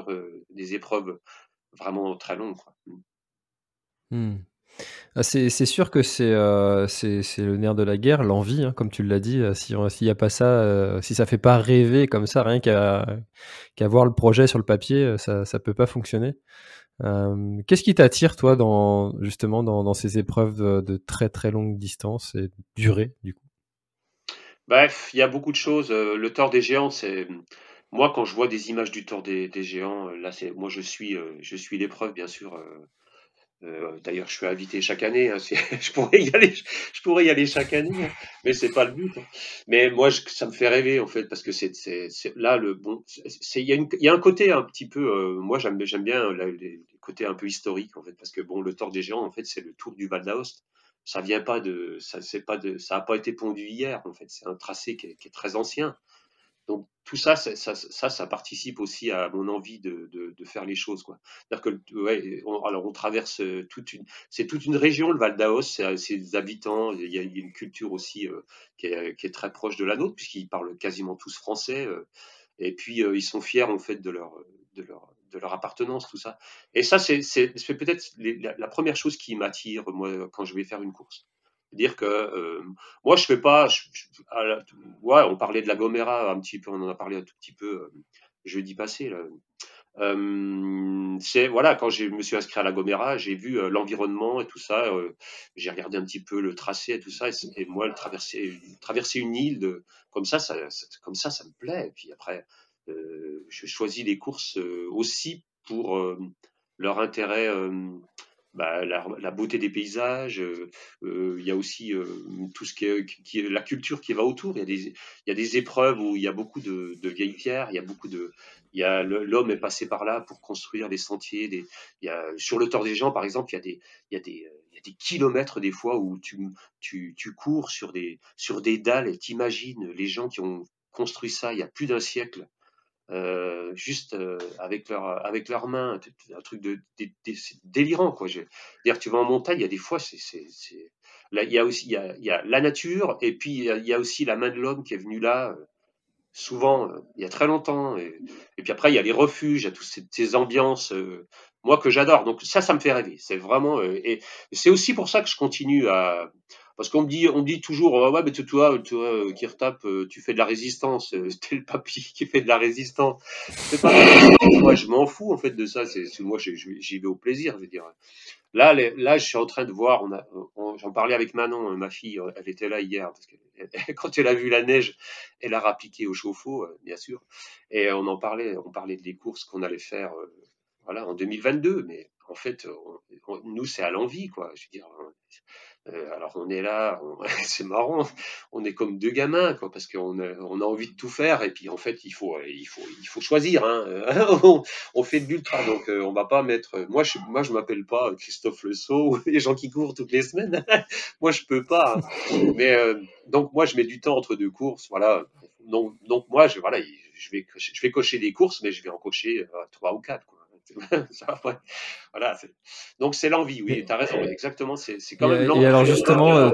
euh, des épreuves vraiment très longues. Mmh. Ah, c'est sûr que c'est le nerf de la guerre, l'envie, hein, comme tu l'as dit. S'il n'y a pas ça, si ça fait pas rêver comme ça, rien qu'à voir le projet sur le papier, ça ne peut pas fonctionner. Qu'est-ce qui t'attire, toi, dans, justement, dans, ces épreuves de, très très longue distance et durée, du coup? Bref, il y a beaucoup de choses. Le tort des géants, c'est. Moi, quand je vois des images du tort des, géants, là, c'est moi, je suis, je suis l'épreuve, bien sûr. D'ailleurs, je suis invité chaque année. Hein, je pourrais y aller, je pourrais y aller chaque année, hein, mais c'est pas le but. Hein. Mais moi, ça me fait rêver en fait, parce que c'est là le bon. Il y, a y a un côté un petit peu. moi, j'aime bien les, côtés un peu historiques en fait, parce que bon, le Tour des Géants, en fait, c'est le Tour du Val d'Aoste. Ça vient pas de, ça c'est pas de, ça a pas été pondu hier en fait. C'est un tracé qui est très ancien. Donc tout ça ça, ça, ça, participe aussi à mon envie de, de, faire les choses. Quoi. Que, ouais, alors on traverse euh, toute une, c'est toute une région, le Val d'Aos, c'est des habitants, il y, a, une culture aussi euh, qui, est, qui, est, très proche de la nôtre, puisqu'ils parlent quasiment tous français, euh, et puis ils sont fiers en fait de leur, de leur, de leur appartenance, tout ça. Et ça, c'est peut-être la, première chose qui m'attire, moi, quand je vais faire une course dire que euh, moi je fais pas ouais on parlait de la Gomera un petit peu on en a parlé un tout petit peu euh, jeudi passé. Euh, c'est voilà quand je me suis inscrit à la Gomera j'ai vu l'environnement et tout ça j'ai regardé un petit peu le tracé et tout ça et, moi traverser traverser une île comme ça, ça, comme ça ça me plaît puis après je choisis les courses aussi pour leur intérêt bah, la, beauté des paysages, euh, euh, il y a aussi euh, tout ce qui est, qui est, la culture qui va autour. Il y a des, il y a des épreuves où il y a beaucoup de, de vieilles pierres, il y a beaucoup de, il y a l'homme est passé par là pour construire des sentiers. Des, il y a, sur le Tort des gens, par exemple, il y a des, il y a des, il y a des kilomètres des fois où tu, tu, tu cours sur des, sur des dalles et t'imagines les gens qui ont construit ça il y a plus d'un siècle euh, juste euh, avec leur avec leurs mains, un truc délirant quoi. Je, tu vas en montagne, il y a des fois, c'est là il y a aussi il y a, la nature et puis il y a, aussi la main de l'homme qui est venu là. Euh, souvent, il y a très longtemps. Et, puis après, il y a les refuges, il y a toutes ces, ces ambiances, moi, que j'adore. Donc ça, ça me fait rêver. C'est vraiment... c'est aussi pour ça que je continue à, parce qu'on me dit, on dit toujours, ouais, mais toi, toi, euh, qui retape, euh, tu fais de la résistance. Euh, C'était le papy qui fait de la résistance. Pas moi, je m'en fous en fait de ça. C'est moi, j'y vais au plaisir. Je veux dire. Là, là, je suis en train de voir. On j'en parlais avec Manon, ma fille. Elle était là hier parce que quand elle a vu la neige, elle a rappliqué au chauffe-eau, bien sûr. Et on en parlait. On parlait des courses qu'on allait faire, voilà, en 2022. Mais en fait, nous, c'est à l'envie, quoi. Je veux dire, euh, alors on est là, c'est marrant, on est comme deux gamins, quoi, parce qu'on a, on a envie de tout faire, et puis en fait il faut, il faut, il faut choisir. Hein. on, fait de l'ultra, donc euh, on va pas mettre. Moi je, moi je m'appelle pas Christophe Le Sceau, les gens qui courent toutes les semaines. moi je peux pas. Hein. Mais euh, donc moi je mets du temps entre deux courses, voilà. Donc, donc moi je, voilà, je vais, je vais cocher des courses, mais je vais en cocher trois ou quatre. Quoi. voilà, donc c'est l'envie, oui, tu as raison, exactement, c'est quand même l'envie. Et alors justement, euh,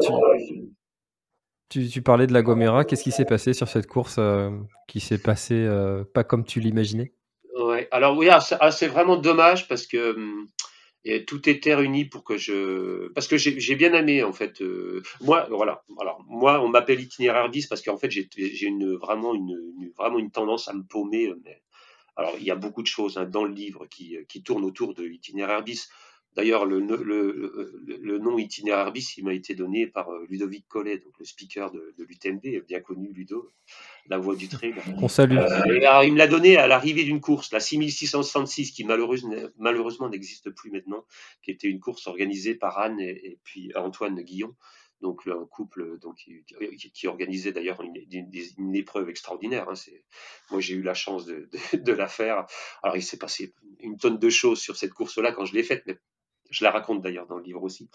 tu, tu, parlais de la Gomera, qu'est-ce qui s'est passé sur cette course euh, qui s'est passé euh, pas comme tu l'imaginais? Ouais, alors oui, ah, ah, c'est vraiment dommage parce que hum, et tout était réuni pour que je parce que j'ai bien aimé en fait moi voilà alors moi on m'appelle itinéraire 10 parce qu'en fait j'ai une vraiment une, vraiment une tendance à me paumer alors, il y a beaucoup de choses hein, dans le livre qui, qui tournent autour de l'itinéraire 10. D'ailleurs, le, le, nom itinéraire bis, il m'a été donné par euh, Ludovic Collet, donc le speaker de, l'UTMB, bien connu, Ludo, la voix du trail. On salue. Euh, il me l'a donné à l'arrivée d'une course, la 6666, qui malheureusement n'existe plus maintenant, qui était une course organisée par Anne et, puis Antoine Guillon, donc un couple donc, qui, organisait d'ailleurs une, épreuve extraordinaire. Hein. moi, j'ai eu la chance de, la faire. Alors, il s'est passé une tonne de choses sur cette course-là quand je l'ai faite, je la raconte d'ailleurs dans le livre aussi.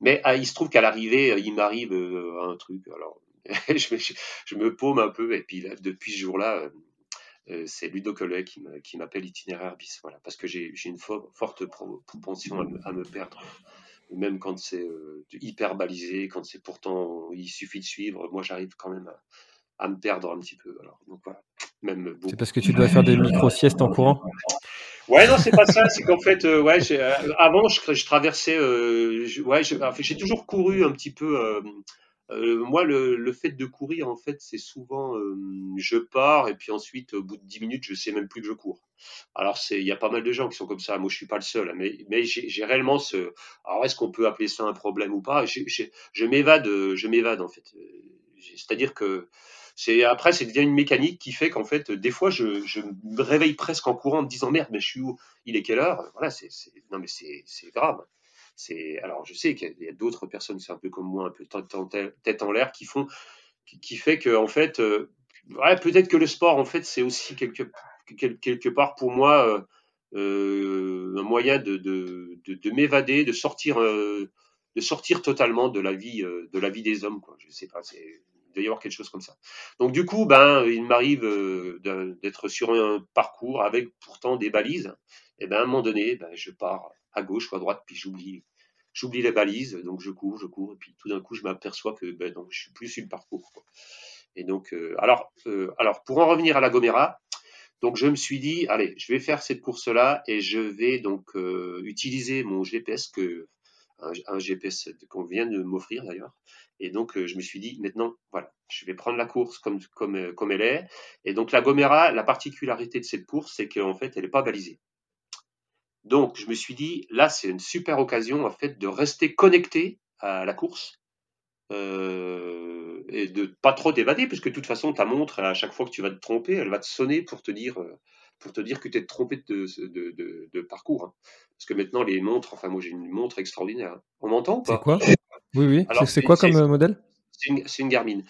Mais ah, il se trouve qu'à l'arrivée, euh, il m'arrive euh, un truc. Alors, je, me, paume un peu. Et puis depuis ce jour-là, euh, c'est Ludo Collet qui m'appelle itinéraire bis. Voilà, parce que j'ai une forte propension à me, perdre. Même quand c'est hyper balisé, quand c'est pourtant, il suffit de suivre, moi j'arrive quand même à, me perdre un petit peu. Alors, donc voilà. Même c'est parce que tu dois faire des micro-siestes en courant? Ouais, non, c'est pas ça. C'est qu'en fait, euh, ouais, euh, avant, je, je traversais. Euh, ouais, j'ai toujours couru un petit peu. Moi, le, fait de courir, en fait, c'est souvent je pars et puis ensuite, au bout de 10 minutes, je sais même plus que je cours. Alors, il y a pas mal de gens qui sont comme ça. Moi, je suis pas le seul, hein, mais, j'ai réellement ce. Alors, est-ce qu'on peut appeler ça un problème ou pas? Je m'évade, je m'évade en fait. C'est-à-dire que c'est après, c'est devient une mécanique qui fait qu'en fait, des fois, je, me réveille presque en courant en me disant merde, mais je suis où? Il est quelle heure Voilà, c'est non mais c'est grave. C'est alors je sais qu'il y a, d'autres personnes, c'est un peu comme moi, un peu tête en l'air, qui font, qui, fait que en fait, euh, peut-être que le sport, en fait, c'est aussi quelque quelque part pour moi euh, euh, un moyen de, de, de, m'évader, de sortir, de sortir totalement de la vie, de la vie des hommes. Quoi. Je sais pas, c'est d'ailleurs quelque chose comme ça. Donc du coup, ben, il m'arrive d'être sur un parcours avec pourtant des balises. Et ben, à un moment donné, ben, je pars à gauche ou à droite, puis j'oublie, j'oublie les balises. Donc je cours, je cours, et puis tout d'un coup, je m'aperçois que ben, non, je suis plus sur le parcours. Et donc, euh, alors, euh, alors, pour en revenir à la Gomera, donc je me suis dit, allez, je vais faire cette course-là et je vais donc utiliser mon GPS que un GPS qu'on vient de m'offrir d'ailleurs, et donc, euh, je me suis dit, maintenant, voilà, je vais prendre la course comme, comme, euh, comme elle est. Et donc, la Gomera, la particularité de cette course, c'est qu'en fait, elle n'est pas balisée. Donc, je me suis dit, là, c'est une super occasion, en fait, de rester connecté à la course. Euh, et de pas trop t'évader, puisque de toute façon, ta montre, à chaque fois que tu vas te tromper, elle va te sonner pour te dire, pour te dire que tu es trompé de, de, de, parcours. Hein. Parce que maintenant, les montres, enfin, moi, j'ai une montre extraordinaire. Hein. On m'entend ou pas? C'est quoi? Oui, oui. C'est quoi comme euh, modèle? C'est une, Garmin.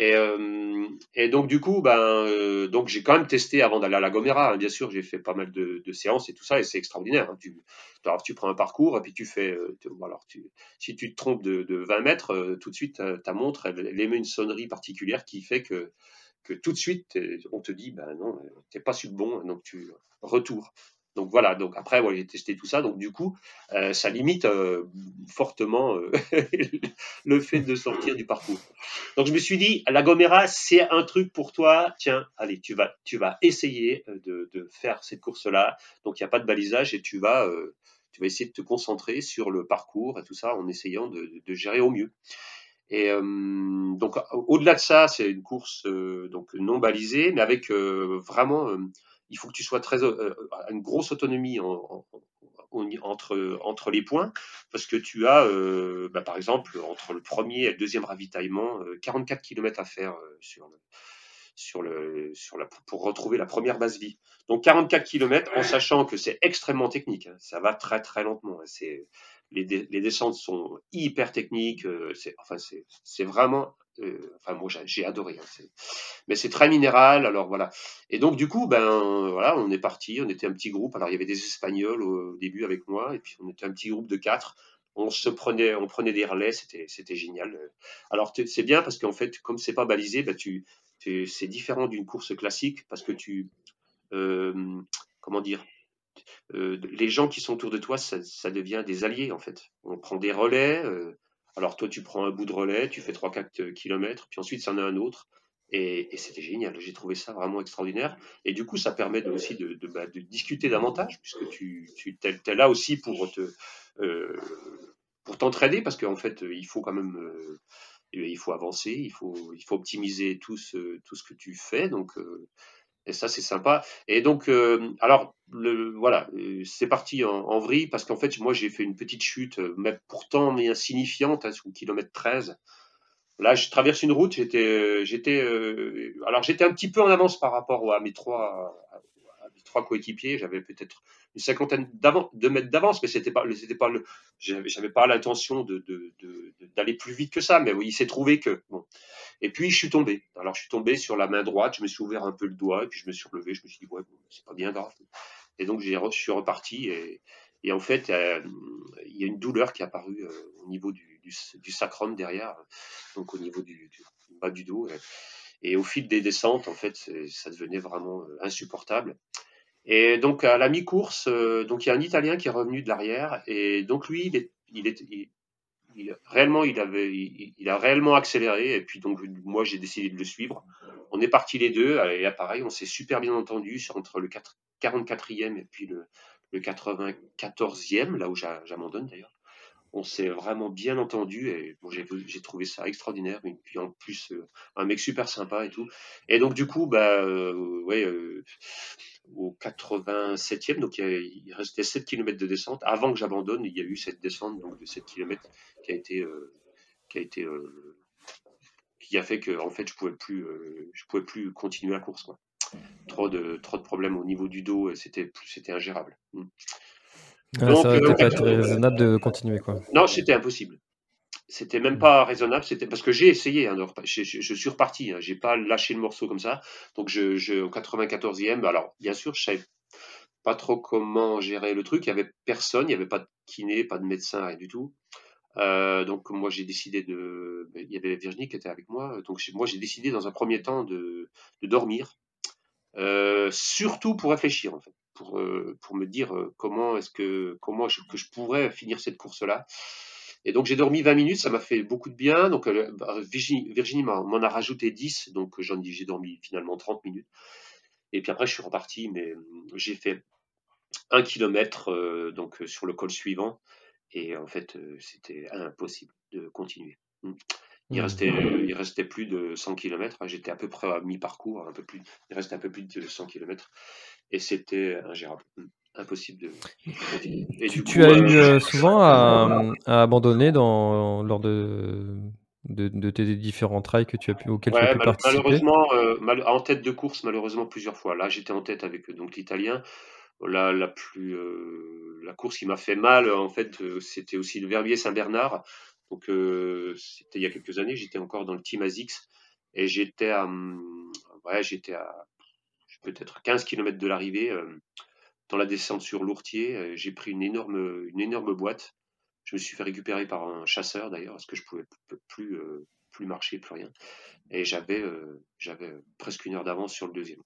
Et, euh, et, donc du coup, ben, euh, donc j'ai quand même testé avant d'aller à la Gomera. Hein, bien sûr, j'ai fait pas mal de, séances et tout ça, et c'est extraordinaire. Hein. Tu, alors, tu prends un parcours et puis tu fais. alors, tu, si tu te trompes de, 20 mètres, tout de suite ta montre, elle, émet une sonnerie particulière qui fait que que tout de suite on te dit, ben non, t'es pas sur le bon, donc tu retour. Donc voilà, donc après, j'ai testé tout ça, donc du coup, euh, ça limite euh, fortement euh, le fait de sortir du parcours. Donc je me suis dit, la Gomera, c'est un truc pour toi, tiens, allez, tu vas, tu vas essayer de, faire cette course-là, donc il n'y a pas de balisage et tu vas, tu vas essayer de te concentrer sur le parcours et tout ça en essayant de, gérer au mieux. Et donc au-delà de ça, c'est une course donc non balisée, mais avec vraiment il faut que tu sois très euh, une grosse autonomie entre, entre les points, parce que tu as, euh, bah, par exemple, entre le premier et le deuxième ravitaillement, 44 euh, km à faire sur le, sur le, sur la, pour retrouver la première base vie. Donc 44 km en sachant que c'est extrêmement technique, hein. ça va très très lentement. Hein. c'est, les, les, descentes sont hyper techniques, c'est, enfin c'est, vraiment euh, enfin, moi, j'ai adoré. Hein, mais c'est très minéral, alors voilà. Et donc, du coup, ben voilà, on est parti. On était un petit groupe. Alors, il y avait des Espagnols au début avec moi, et puis on était un petit groupe de quatre. On se prenait, on prenait des relais, c'était, c'était génial. Alors, c'est bien parce qu'en fait, comme c'est pas balisé, ben, tu, c'est différent d'une course classique parce que tu, euh, comment dire, euh, les gens qui sont autour de toi, ça, ça, devient des alliés en fait. On prend des relais. Alors toi, tu prends un bout de relais, tu fais 3-4 km, puis ensuite, ça en a un autre. Et, c'était génial, j'ai trouvé ça vraiment extraordinaire. Et du coup, ça permet aussi de, bah, de, discuter davantage, puisque tu, tu es, là aussi pour te euh, pour t'entraider, parce qu'en fait, il faut quand même euh, il faut avancer, il faut, il faut optimiser tout ce, tout ce que tu fais. Donc, euh, Et ça, c'est sympa. Et donc, euh, alors, voilà, euh, c'est parti en, en, vrille parce qu'en fait, moi, j'ai fait une petite chute, euh, mais pourtant mais insignifiante, hein, au kilomètre 13. Là, je traverse une route, j'étais, j'étais, alors j'étais un petit peu en avance par rapport à mes trois, mes trois coéquipiers. J'avais peut-être une cinquantaine de mètres d'avance, mais c'était pas, c'était pas j'avais pas l'intention d'aller plus vite que ça, mais oui, il s'est trouvé que. Et puis je suis tombé. Alors je suis tombé sur la main droite, je me suis ouvert un peu le doigt, et puis je me suis relevé, je me suis dit ouais, c'est pas bien grave. Et donc je suis reparti et, et en fait euh, il y a une douleur qui est apparue euh, au niveau du, sacrum derrière, donc au niveau du, bas du dos. Et, au fil des descentes, en fait, ça devenait vraiment euh, insupportable. Et donc à la mi-course, donc il y a un Italien qui est revenu de l'arrière et donc lui, il est, il est, réellement, il avait, il, a réellement accéléré et puis donc moi j'ai décidé de le suivre. On est partis les deux et là pareil, on s'est super bien entendu entre le 44e et puis le, le 94e, là où j'abandonne d'ailleurs. On s'est vraiment bien entendu et bon, j'ai trouvé ça extraordinaire. Et puis en plus, euh, un mec super sympa et tout. Et donc du coup, bah euh, ouais. Euh, au 87e, donc il, restait 7 km de descente. Avant que j'abandonne, il y a eu cette descente donc, de 7 km qui a été, qui a fait que en fait je pouvais plus, je pouvais plus continuer la course. Trop de, trop de problèmes au niveau du dos, c'était, c'était ingérable. Ah, donc, ça n'était pas raisonnable de continuer quoi. Non, c'était impossible. C'était même pas raisonnable, c'était parce que j'ai essayé, hein, je, je, suis reparti, hein, j'ai pas lâché le morceau comme ça. Donc je, je, au 94e, alors bien sûr, je savais pas trop comment gérer le truc, il y avait personne, il y avait pas de kiné, pas de médecin, rien du tout. Euh, donc moi j'ai décidé de, ben, il y avait Virginie qui était avec moi, donc moi j'ai décidé dans un premier temps de, de dormir, euh, surtout pour réfléchir en fait, pour, euh, pour me dire euh, comment est-ce que comment je, que je pourrais finir cette course là. Et donc j'ai dormi 20 minutes, ça m'a fait beaucoup de bien. Donc euh, bah, Virginie, m'en a rajouté 10, donc j'en j'ai dormi finalement 30 minutes. Et puis après je suis reparti, mais j'ai fait un kilomètre donc sur le col suivant, et en fait c'était impossible de continuer. Il mmh. restait, il restait plus de 100 km. J'étais à peu près à mi-parcours, un peu plus. Il restait un peu plus de 100 km, et c'était ingérable. Hmm impossible de. Et tu, tu as eu euh, euh, souvent à, à, abandonner dans, lors de, de, de, tes différents trails que tu as pu, auxquels tu as pu mal, participer? Malheureusement, euh, mal, en tête de course, malheureusement plusieurs fois. Là, j'étais en tête avec donc l'italien. La, la plus euh, la course qui m'a fait mal, en fait, c'était aussi le Verbier Saint-Bernard. Donc, c'était il y a quelques années. J'étais encore dans le Team ASICS et j'étais à, ouais, j'étais à peut-être 15 km de l'arrivée dans la descente sur Lourtier, euh, j'ai pris une énorme, boîte. Je me suis fait récupérer par un chasseur d'ailleurs, parce que je pouvais plus, euh, plus marcher, plus rien. Et j'avais, euh, j'avais presque une heure d'avance sur le deuxième.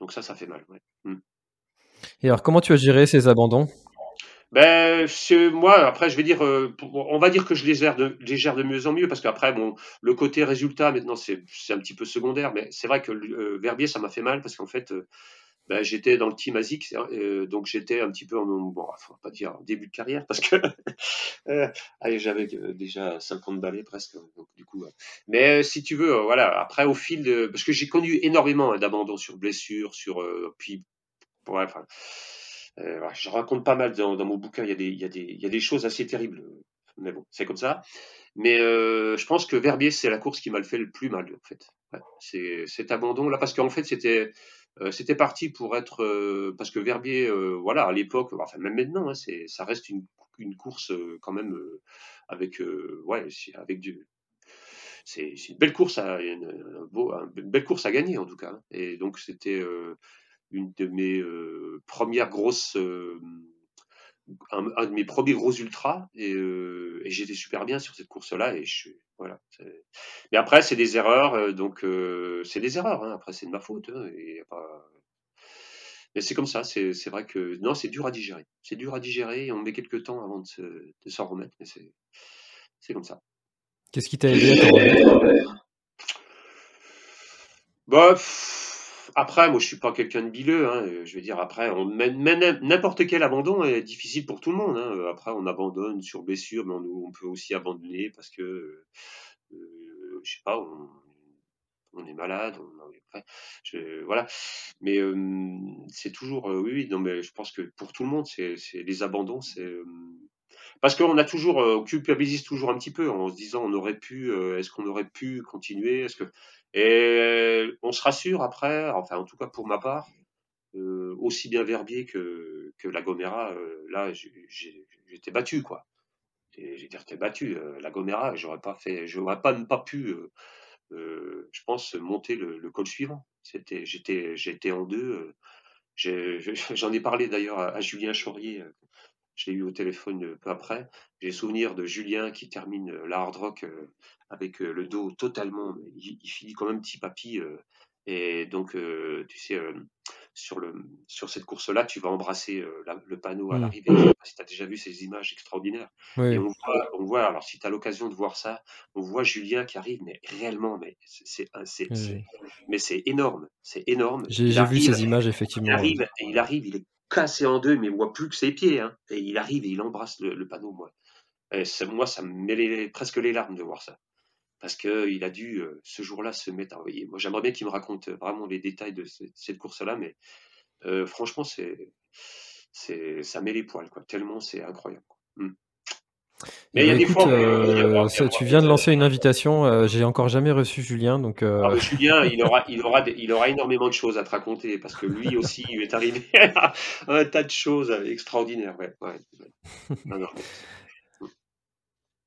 Donc ça, ça fait mal. Mmh. Et alors, comment tu as géré ces abandons? Ben, moi, après, je vais dire, on va dire que je les gère de, les gère de mieux en mieux, parce qu'après, bon, le côté résultat, maintenant, c'est un petit peu secondaire, mais c'est vrai que Verbier, ça m'a fait mal, parce qu'en fait, ben, j'étais dans le team ASIC, euh, donc j'étais un petit peu en bon, faut pas dire début de carrière parce que euh, j'avais déjà 50 balais presque, donc du coup. Mais euh, si tu veux, voilà. Après, au fil de, parce que j'ai connu énormément hein, d'abandons sur blessures, sur puis, enfin, je raconte pas mal dans, mon bouquin. Il y a des, choses assez terribles. Mais bon, c'est comme ça. Mais je pense que Verbier, c'est la course qui m'a le fait le plus mal, en fait. C'est cet abandon là, parce qu'en fait, c'était euh, parti pour être euh, parce que Verbier, euh, voilà, à l'époque, enfin même maintenant, hein, ça reste une, une course quand même avec, ouais, avec du, c'est, une belle course à une, belle course à gagner en tout cas. Hein. Et donc c'était une de mes premières grosses un, de mes premiers gros ultras et, euh, et j'étais super bien sur cette course-là et je voilà. Mais après c'est des erreurs, euh, donc euh, c'est des erreurs. Hein. Après c'est de ma faute. Hein, et. Mais c'est comme ça. C'est vrai que non, c'est dur à digérer. C'est dur à digérer et on met quelques temps avant de s'en remettre. Mais c'est comme ça. Qu'est-ce qui t'a aidé à t'en remettre? Bah, après, moi, je suis pas quelqu'un de bileux. Hein, je veux dire, après, on, n'importe quel abandon est difficile pour tout le monde. Hein. Après, on abandonne sur blessure, mais on, on peut aussi abandonner parce que, euh, je sais pas, on, on est malade, je, voilà. Mais c'est toujours, oui, non, mais je pense que pour tout le monde, c'est les abandons, c'est parce qu'on a toujours, on culpabilise toujours un petit peu en se disant, on aurait pu, est-ce qu'on aurait pu continuer, est-ce que, et on se rassure après, enfin en tout cas pour ma part, aussi bien Verbier que, que La Gomera, là, j'étais battu, quoi. Été battu. la Gomera, j'aurais pas fait, j'aurais pas pas pu euh, je pense, monter le, col suivant. J'étais, j'étais en deux. Euh, j'en ai, parlé d'ailleurs à, Julien Chaurier. Euh, je l'ai eu au téléphone peu après. J'ai souvenir de Julien qui termine la hard rock avec le dos totalement. Il, il finit comme un petit papy. Et donc, tu sais, sur, le, sur cette course-là, tu vas embrasser euh, le panneau à mmh. l'arrivée. si tu as déjà vu ces images extraordinaires. Et on voit, on voit, alors si tu as l'occasion de voir ça, on voit Julien qui arrive, mais réellement, mais c'est mais c'est énorme. C'est énorme. J'ai vu ces images, effectivement. Il arrive, et il arrive, il est cassé en deux, mais il voit plus que ses pieds. Hein. et il arrive et il embrasse le, panneau, moi. Et moi, ça me met presque les larmes de voir ça parce qu'il a dû euh, ce jour-là se mettre à envoyer. Moi, j'aimerais bien qu'il me raconte euh, vraiment les détails de cette course-là, mais euh, franchement, c'est, c'est, ça met les poils, quoi. Tellement c'est incroyable. Hmm. Mais il y a des fois. tu viens de lancer une invitation. j'ai encore jamais reçu Julien, donc. Ah, Julien, il aura, il aura, il aura énormément de choses à te raconter parce que lui aussi, il est arrivé à un tas de choses extraordinaires. Ouais, Non, non,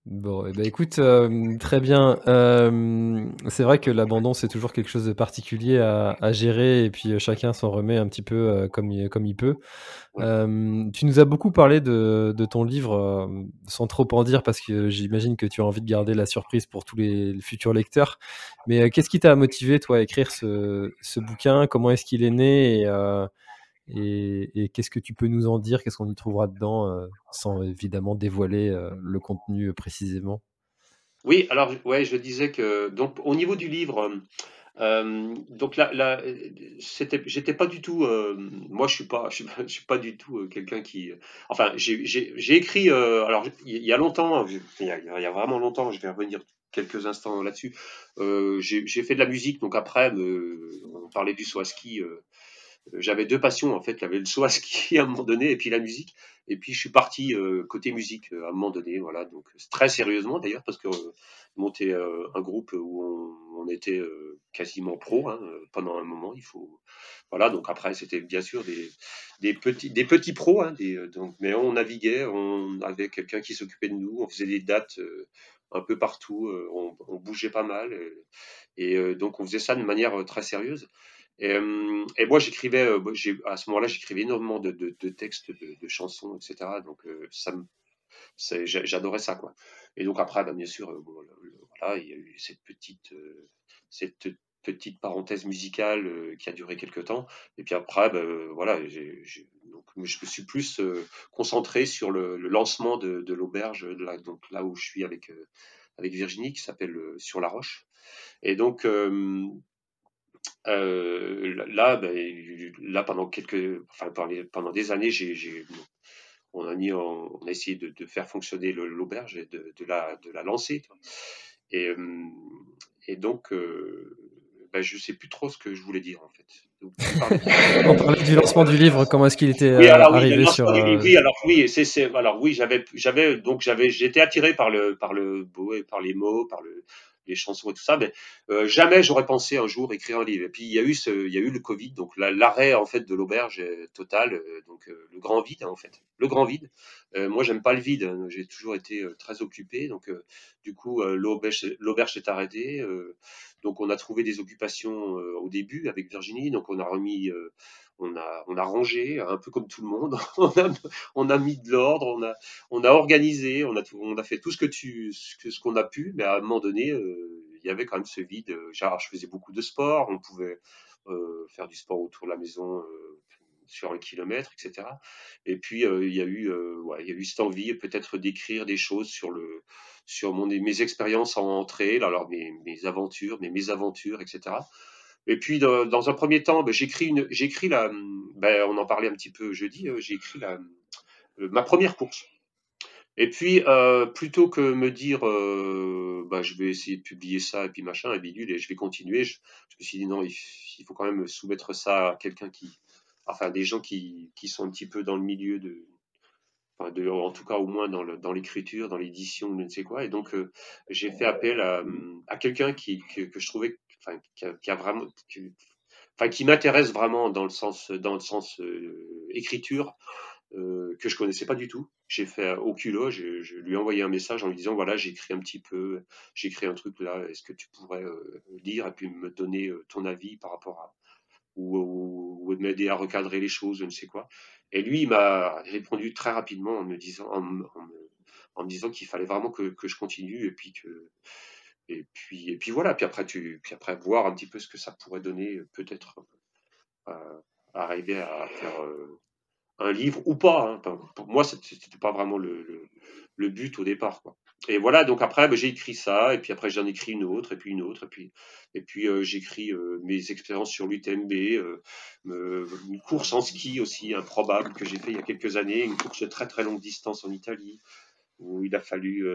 Bon, eh ben écoute, euh, très bien. Euh, c'est vrai que l'abandon, c'est toujours quelque chose de particulier à, gérer et puis euh, chacun s'en remet un petit peu comme, il, comme il peut. tu nous as beaucoup parlé de, ton livre, sans trop en dire, parce que j'imagine que tu as envie de garder la surprise pour tous les, futurs lecteurs. Mais qu'est-ce qui t'a motivé, toi, à écrire ce, ce bouquin? Comment est-ce qu'il est né? Et, et, qu'est-ce que tu peux nous en dire? Qu'est-ce qu'on y trouvera dedans, euh, sans évidemment dévoiler euh, le contenu euh, précisément? Oui, alors ouais, je disais que donc au niveau du livre, donc là, j'étais pas du tout, moi je suis pas, je suis pas, du tout quelqu'un qui, enfin j'ai écrit, alors il y a longtemps, il y a, il y a, vraiment longtemps, je vais revenir quelques instants là-dessus. j'ai fait de la musique, donc après, on parlait du Swaski j'avais deux passions en fait. J'avais le saut à ski à un moment donné et puis la musique. Et puis je suis parti euh, côté musique euh, à un moment donné. Voilà, donc très sérieusement d'ailleurs parce que euh, monter un groupe où on, était quasiment pro hein, pendant un moment. Il faut voilà. Donc après c'était bien sûr des, des, petits des petits pros. Hein, des, donc mais on naviguait. On avait quelqu'un qui s'occupait de nous. On faisait des dates un peu partout. On, on, bougeait pas mal. et donc on faisait ça de manière très sérieuse. Et, moi, j'écrivais, à ce moment-là, j'écrivais énormément de, textes, de, chansons, etc. Donc, ça me, j'adorais ça, quoi. Et donc après, bah, bien sûr, voilà, il y a eu cette petite, cette petite parenthèse musicale qui a duré quelques temps. Et puis après, bah, voilà, donc, je me suis plus concentré sur le, lancement de, l'auberge, donc là où je suis avec, avec Virginie, qui s'appelle Sur la Roche. Et donc, euh, là, ben, là pendant quelques, enfin pendant des années, j'ai, on a mis, on a essayé de, de faire fonctionner l'auberge et de, de, la, de la lancer. Et, euh, et donc, euh, ben, je sais plus trop ce que je voulais dire en fait. on parlait du lancement du livre. Comment est-ce qu'il était oui, alors, arrivé sur Oui, alors oui, c'est, alors oui, j'avais, j'avais donc j'avais, j'étais attiré par le, par le beau et par les mots, par le, les chansons et tout ça, mais euh, jamais j'aurais pensé un jour écrire un livre. Et puis il y a eu il y a eu le Covid, donc l'arrêt en fait de l'auberge total, euh, donc euh, le grand vide en fait, le grand vide. moi j'aime pas le vide, hein. j'ai toujours été très occupé, donc du coup l'auberge l'auberge s'est arrêtée, donc on a trouvé des occupations au début avec Virginie, donc on a remis on a, on a rangé, un peu comme tout le monde. on, a, on a mis de l'ordre, on a, on a organisé, on a, on a fait tout ce que tu, ce qu'on a pu, mais à un moment donné, euh, il y avait quand même ce vide. Genre, je faisais beaucoup de sport, on pouvait euh, faire du sport autour de la maison euh, sur un kilomètre, etc. Et puis il y a eu, ouais, il y a eu cette envie peut-être d'écrire des choses sur le, sur mon, mes expériences en entrée, alors mes, mes aventures, mes mésaventures, etc. Et puis, dans, un premier temps, ben, j'écris la, ben, on en parlait un petit peu jeudi, euh, j'ai écrit euh, ma première course. Et puis, euh, plutôt que me dire, euh, bah, je vais essayer de publier ça et puis machin, et bidule, et je vais continuer, je, me suis dit non, il, faut quand même soumettre ça à quelqu'un qui, enfin, des gens qui, sont un petit peu dans le milieu de, en tout cas au moins dans, l'écriture, dans l'édition, je ne sais quoi. Et donc, j'ai fait appel à, quelqu'un que, je trouvais, qui m'intéresse vraiment dans le sens, sens écriture euh, que je connaissais pas du tout. J'ai fait au culot, je, lui ai envoyé un message en lui disant voilà, j'ai écrit un petit peu, j'ai écrit un truc là, est-ce que tu pourrais euh, lire et puis me donner euh, ton avis par rapport à ou, ou, m'aider à recadrer les choses, je ne sais quoi. Et lui, il m'a répondu très rapidement en me disant en, me disant qu'il fallait vraiment que, que, je continue et puis que et puis et puis voilà. Puis après tu puis après voir un petit peu ce que ça pourrait donner peut-être euh, arriver à faire un livre ou pas. Hein. pour moi, c'était pas vraiment le, but au départ. Quoi. Et voilà, donc après, ben, j'ai écrit ça, et puis après, j'en écris une autre, et puis une autre, et puis, et puis euh, j'écris euh, mes expériences sur l'UTMB, euh, une course en ski aussi improbable que j'ai fait il y a quelques années, une course de très très longue distance en Italie, où il a fallu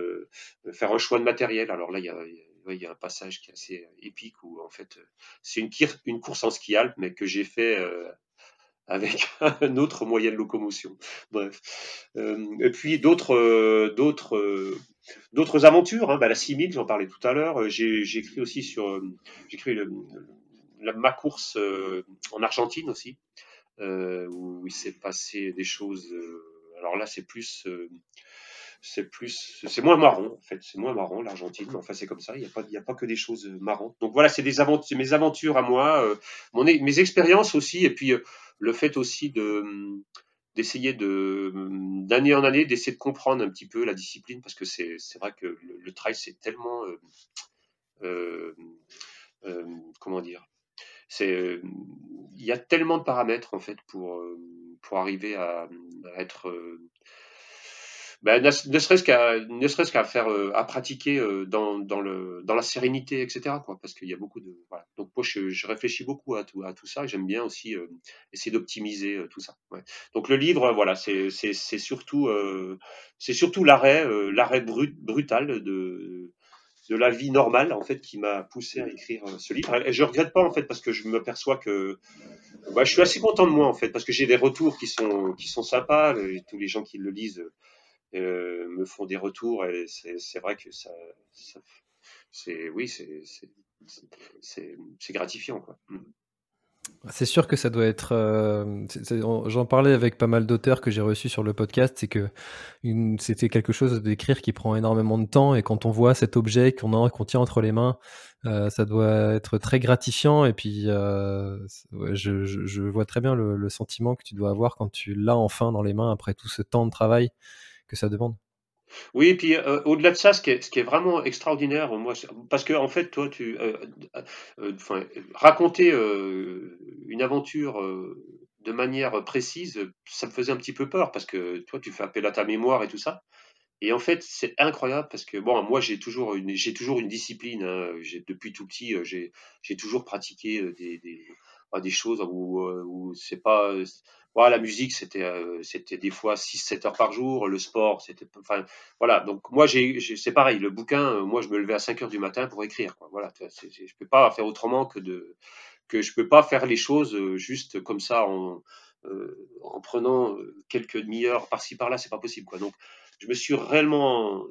faire un choix de matériel. Alors là, il y a, un passage qui est assez épique où en fait c'est une, course en ski alpe mais que j'ai fait avec un autre moyen de locomotion. Bref. Euh, et puis d'autres euh, d'autres euh, aventures. Hein. Bah, la 6000, j'en parlais tout à l'heure. J'ai écrit aussi sur j'ai écrit ma course en Argentine aussi, où il s'est passé des choses. alors là, c'est plus c'est plus, c'est moins marrant en fait, c'est moins marrant l'Argentine. Enfin, c'est comme ça. Il n'y a pas, il a pas que des choses marrantes. Donc voilà, c'est des aventures, mes aventures à moi, mon, mes expériences aussi, et puis le fait aussi de d'essayer de d'année en année d'essayer de comprendre un petit peu la discipline parce que c'est vrai que le, trail c'est tellement euh, euh, euh, comment dire c'est il y a tellement de paramètres en fait pour pour arriver à, à être ben, ne, serait-ce qu'à ne serait-ce qu'à faire euh, à pratiquer euh, dans, dans, le dans la sérénité etc quoi parce qu'il y a beaucoup de voilà. donc moi je, je, réfléchis beaucoup à tout à tout ça j'aime bien aussi euh, essayer d'optimiser tout ça ouais. donc le livre voilà c'est c'est c'est surtout c'est surtout l'arrêt l'arrêt brut, brutal de de la vie normale en fait qui m'a poussé à écrire ce livre et je regrette pas en fait parce que je me perçois que bah, je suis assez content de moi en fait parce que j'ai des retours qui sont qui sont sympas tous les gens qui le lisent euh, me font des retours et c'est vrai que ça, c'est oui, c'est gratifiant quoi. Mm. C'est sûr que ça doit être. Euh, j'en parlais avec pas mal d'auteurs que j'ai reçus sur le podcast, c'est que c'était quelque chose d'écrire qui prend énormément de temps et quand on voit cet objet qu'on qu'on tient entre les mains, euh, ça doit être très gratifiant et puis je, vois très bien le, sentiment que tu dois avoir quand tu l'as enfin dans les mains après tout ce temps de travail que ça demande. Oui, et puis euh, au-delà de ça, ce qui est, vraiment extraordinaire, moi, parce que en fait, toi, tu euh, euh, raconter une aventure de manière précise, ça me faisait un petit peu peur parce que toi, tu fais appel à ta mémoire et tout ça. Et en fait, c'est incroyable parce que bon, moi, j'ai toujours une, discipline. Hein, depuis tout petit, j'ai, toujours pratiqué des, des, des choses où, où c'est pas la musique, c'était euh, c'était des fois 6-7 heures par jour. Le sport, c'était. Enfin, voilà. Donc, moi, j'ai, c'est pareil. Le bouquin, euh, moi, je me levais à 5 heures du matin pour écrire. Quoi. Voilà. je peux pas faire autrement que de. que je peux pas faire les choses euh, juste comme ça en, en prenant quelques demi-heures par-ci par-là. C'est pas possible. Quoi. Donc, je me suis réellement.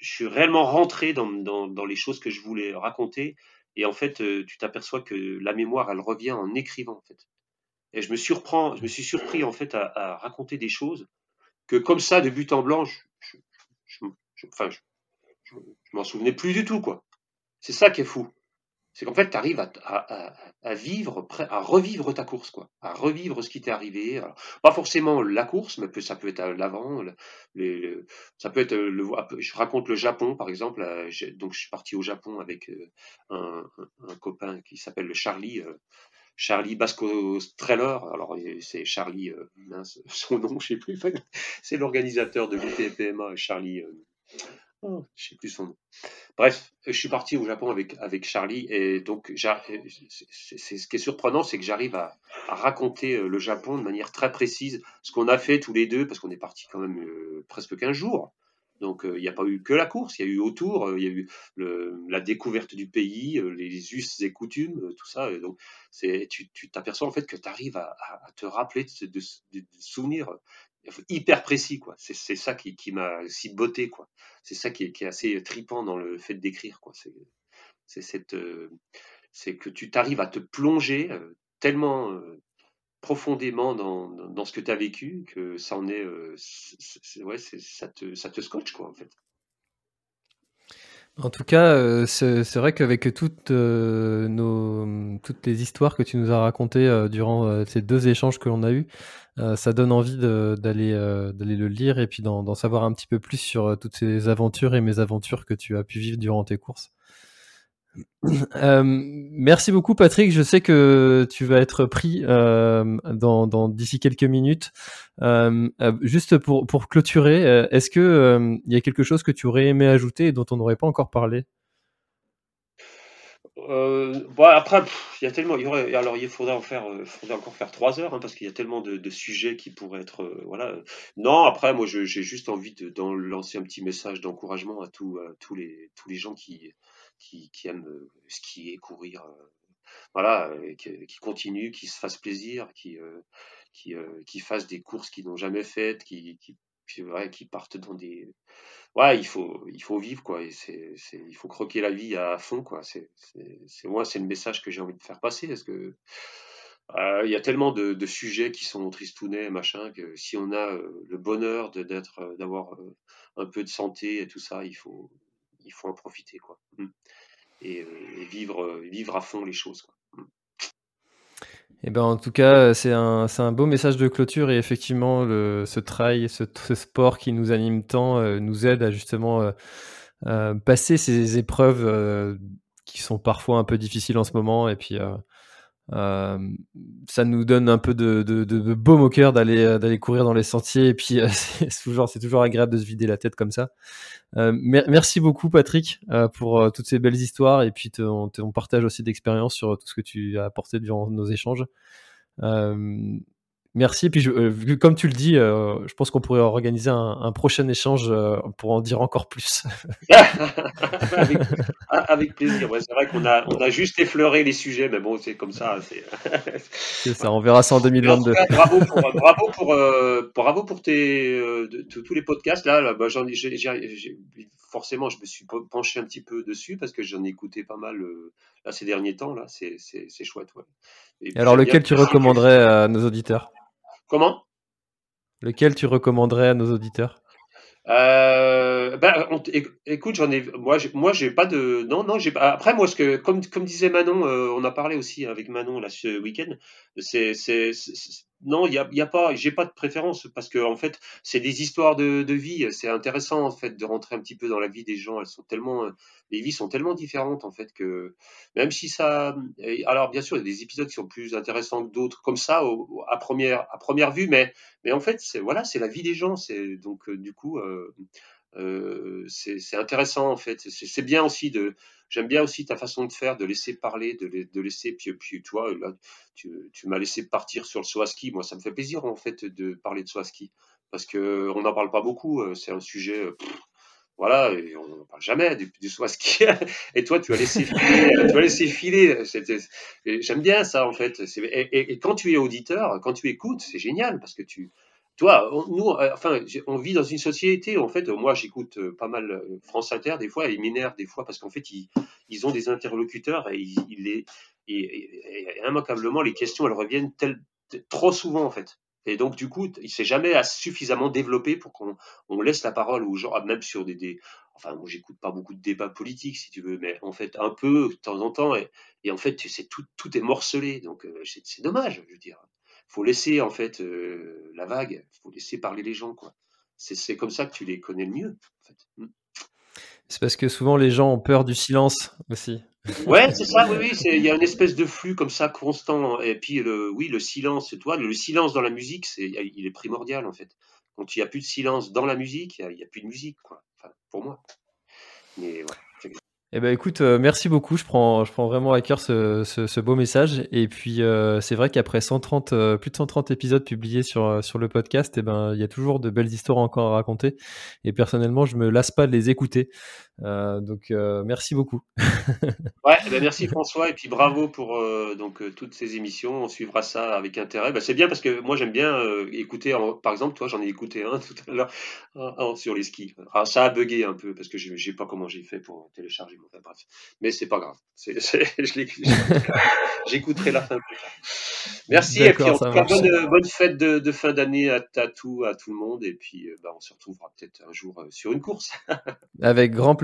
Je suis réellement rentré dans, dans, dans les choses que je voulais raconter. Et en fait, tu t'aperçois que la mémoire, elle revient en écrivant, en fait. Et je me, surprends, je me suis surpris en fait à, raconter des choses que comme ça, de but en blanc, je, je, m'en souvenais plus du tout. quoi. C'est ça qui est fou. C'est qu'en fait, tu arrives à, vivre, à revivre ta course, quoi, à revivre ce qui t'est arrivé. pas forcément la course, mais ça peut être l'avant. Ça peut être le. Je raconte le Japon, par exemple. Euh, donc, je suis parti au Japon avec euh, un, un copain qui s'appelle Charlie. Euh, Charlie Basco Streller, alors c'est Charlie, euh, son nom, je sais plus, c'est l'organisateur de l'UTPMA, Charlie, euh, oh, sais plus son nom. Bref, je suis parti au Japon avec, avec Charlie et donc c'est ce qui est surprenant, c'est que j'arrive à, raconter euh, le Japon de manière très précise, ce qu'on a fait tous les deux, parce qu'on est parti quand même presque 15 jours. Donc il n'y a pas eu que la course, il y a eu autour, il y a eu la découverte du pays, les us et coutumes, tout ça. Et donc tu t'aperçois en fait que tu arrives à, te rappeler de, souvenirs hyper précis c'est ça qui, m'a si botté quoi. C'est ça qui est, qui est, assez tripant dans le fait d'écrire c'est que tu t'arrives à te plonger tellement profondément dans, ce que tu as vécu que ça en est, ouais, ça te ça scotche quoi en fait en tout cas, euh, c'est vrai qu'avec toutes, euh, nos, toutes les histoires que tu nous as racontées euh, durant ces deux échanges que l'on a eus, ça donne envie d'aller le lire et puis d'en savoir un petit peu plus sur toutes ces aventures et mes aventures que tu as pu vivre durant tes courses. Euh, merci beaucoup Patrick. Je sais que tu vas être pris euh, dans, d'ici quelques minutes. Euh, juste pour, pour clôturer, est-ce que il y a quelque chose que tu aurais aimé ajouter et dont on n'aurait pas encore parlé? Bon, après, il y a tellement, alors il faudrait encore faire trois heures hein, parce qu'il y a tellement de, sujets qui pourraient être, voilà. Non, après, moi, j'ai juste envie de, lancer un petit message d'encouragement à tous les tous les gens qui qui, qui aiment euh, skier, courir, euh, voilà, qui, qui continue, qui se fasse plaisir, qui, euh, qui, qui fasse des courses qu'ils n'ont jamais faites, qui, qui, qui partent dans des. Ouais, il faut, il faut vivre, quoi. Et c'est, il faut croquer la vie à fond, quoi. C'est, moi, c'est le message que j'ai envie de faire passer. Parce que il y a tellement de, sujets qui sont tristounets, machin, que si on a le bonheur d'avoir un peu de santé et tout ça, il faut, il faut en profiter, quoi. Mmh. Et, vivre, vivre à fond les choses. Quoi. Mmh. Eh ben, en tout cas, c'est un, beau message de clôture et effectivement, le, ce trail, ce, sport qui nous anime tant, euh, nous aide à justement euh, euh, passer ces épreuves qui sont parfois un peu difficiles en ce moment et puis euh, ça nous donne un peu de, de, de baume au cœur d'aller euh, d'aller courir dans les sentiers et puis euh, c'est toujours c'est toujours agréable de se vider la tête comme ça. merci beaucoup Patrick pour toutes ces belles histoires et puis ton, ton partage aussi d'expérience sur tout ce que tu as apporté durant nos échanges. Merci. Et puis, euh, comme tu le dis, euh, je pense qu'on pourrait organiser un, prochain échange euh, pour en dire encore plus. avec, plaisir. c'est vrai qu'on a, on a juste effleuré les sujets, mais bon, c'est comme ça. C'est ça. On verra ça en 2022. bravo pour, bravo pour, bravo pour tes, tous les podcasts. Là, bah, forcément, je me suis penché un petit peu dessus parce que j'en ai écouté pas mal là, ces derniers temps. Là, c'est, chouette. Et alors, lequel tu recommanderais à nos auditeurs? Comment? Lequel tu recommanderais à nos auditeurs? Euh, ben, écoute, j'en ai, moi, j'ai, moi, j'ai pas de, non, non, j'ai pas. Après, moi, ce que, comme, comme disait Manon, euh, on a parlé aussi avec Manon là ce week-end. C'est, c'est, non, il y a, y a, pas, j'ai pas de préférence parce que en fait, c'est des histoires de, vie. C'est intéressant en fait de rentrer un petit peu dans la vie des gens. Elles sont tellement, les vies sont tellement différentes en fait que même si ça, alors bien sûr, il y a des épisodes qui sont plus intéressants que d'autres comme ça à première, à première vue, mais, mais en fait, c'est voilà, c'est la vie des gens. C'est donc euh, du coup. Euh, euh, c'est intéressant en fait. C'est bien aussi de. J'aime bien aussi ta façon de faire, de laisser parler, de, laisser. Puis, puis toi, là, tu, tu m'as laissé partir sur le Swaski. Moi, ça me fait plaisir en fait de parler de Swaski parce que on n'en parle pas beaucoup. Euh, c'est un sujet. Euh, voilà, et on n'en parle jamais du, du Swaski. et toi, tu as laissé filer. tu filer. J'aime bien ça en fait. Et, quand tu es auditeur, quand tu écoutes, c'est génial parce que tu toi, nous, euh, enfin, on vit dans une société, en fait, moi j'écoute euh, pas mal euh, France Inter des fois, et m'énervent des fois parce qu'en fait, ils, ont des interlocuteurs et, ils, et, immanquablement, les questions, elles reviennent trop souvent, en fait. Et donc, du coup, il s'est jamais suffisamment développé pour qu'on on laisse la parole aux gens, même sur des, enfin, moi, j'écoute pas beaucoup de débats politiques, si tu veux, mais en fait, un peu, de temps en temps, et, et en fait, c'est tout, tout est morcelé, donc c'est dommage, je veux dire faut laisser en fait euh, la vague, faut laisser parler les gens quoi. C'est comme ça que tu les connais le mieux. En fait. Mm. C'est parce que souvent les gens ont peur du silence aussi. Ouais, c'est ça. Oui, oui. Il y a une espèce de flux comme ça constant. Et puis le, oui, le silence. Toi, le silence dans la musique, c'est, il est primordial en fait. Quand il n'y a plus de silence dans la musique, il n'y a, plus de musique quoi. Enfin, pour moi. Mais Eh ben écoute, euh, merci beaucoup. Je prends, je prends vraiment à cœur ce, ce, beau message. Et puis euh, c'est vrai qu'après 130, euh, plus de 130 épisodes publiés sur sur le podcast, eh ben il y a toujours de belles histoires encore à raconter. Et personnellement, je me lasse pas de les écouter. Euh, donc euh, merci beaucoup. ouais, ben merci François et puis bravo pour euh, donc toutes ces émissions. On suivra ça avec intérêt. Bah, c'est bien parce que moi j'aime bien écouter. par exemple, toi j'en ai écouté un tout à l'heure sur les skis. Ah, ça a bugué un peu parce que je sais pas comment j'ai fait pour télécharger. Enfin, bref, mais c'est pas grave. J'écouterai la fin plus tard. Merci et puis en tout cas, bonne, bonne, fête de, de fin d'année à, à, tout à tout le monde et puis bah, on se retrouvera peut-être un jour sur une course. avec grand plaisir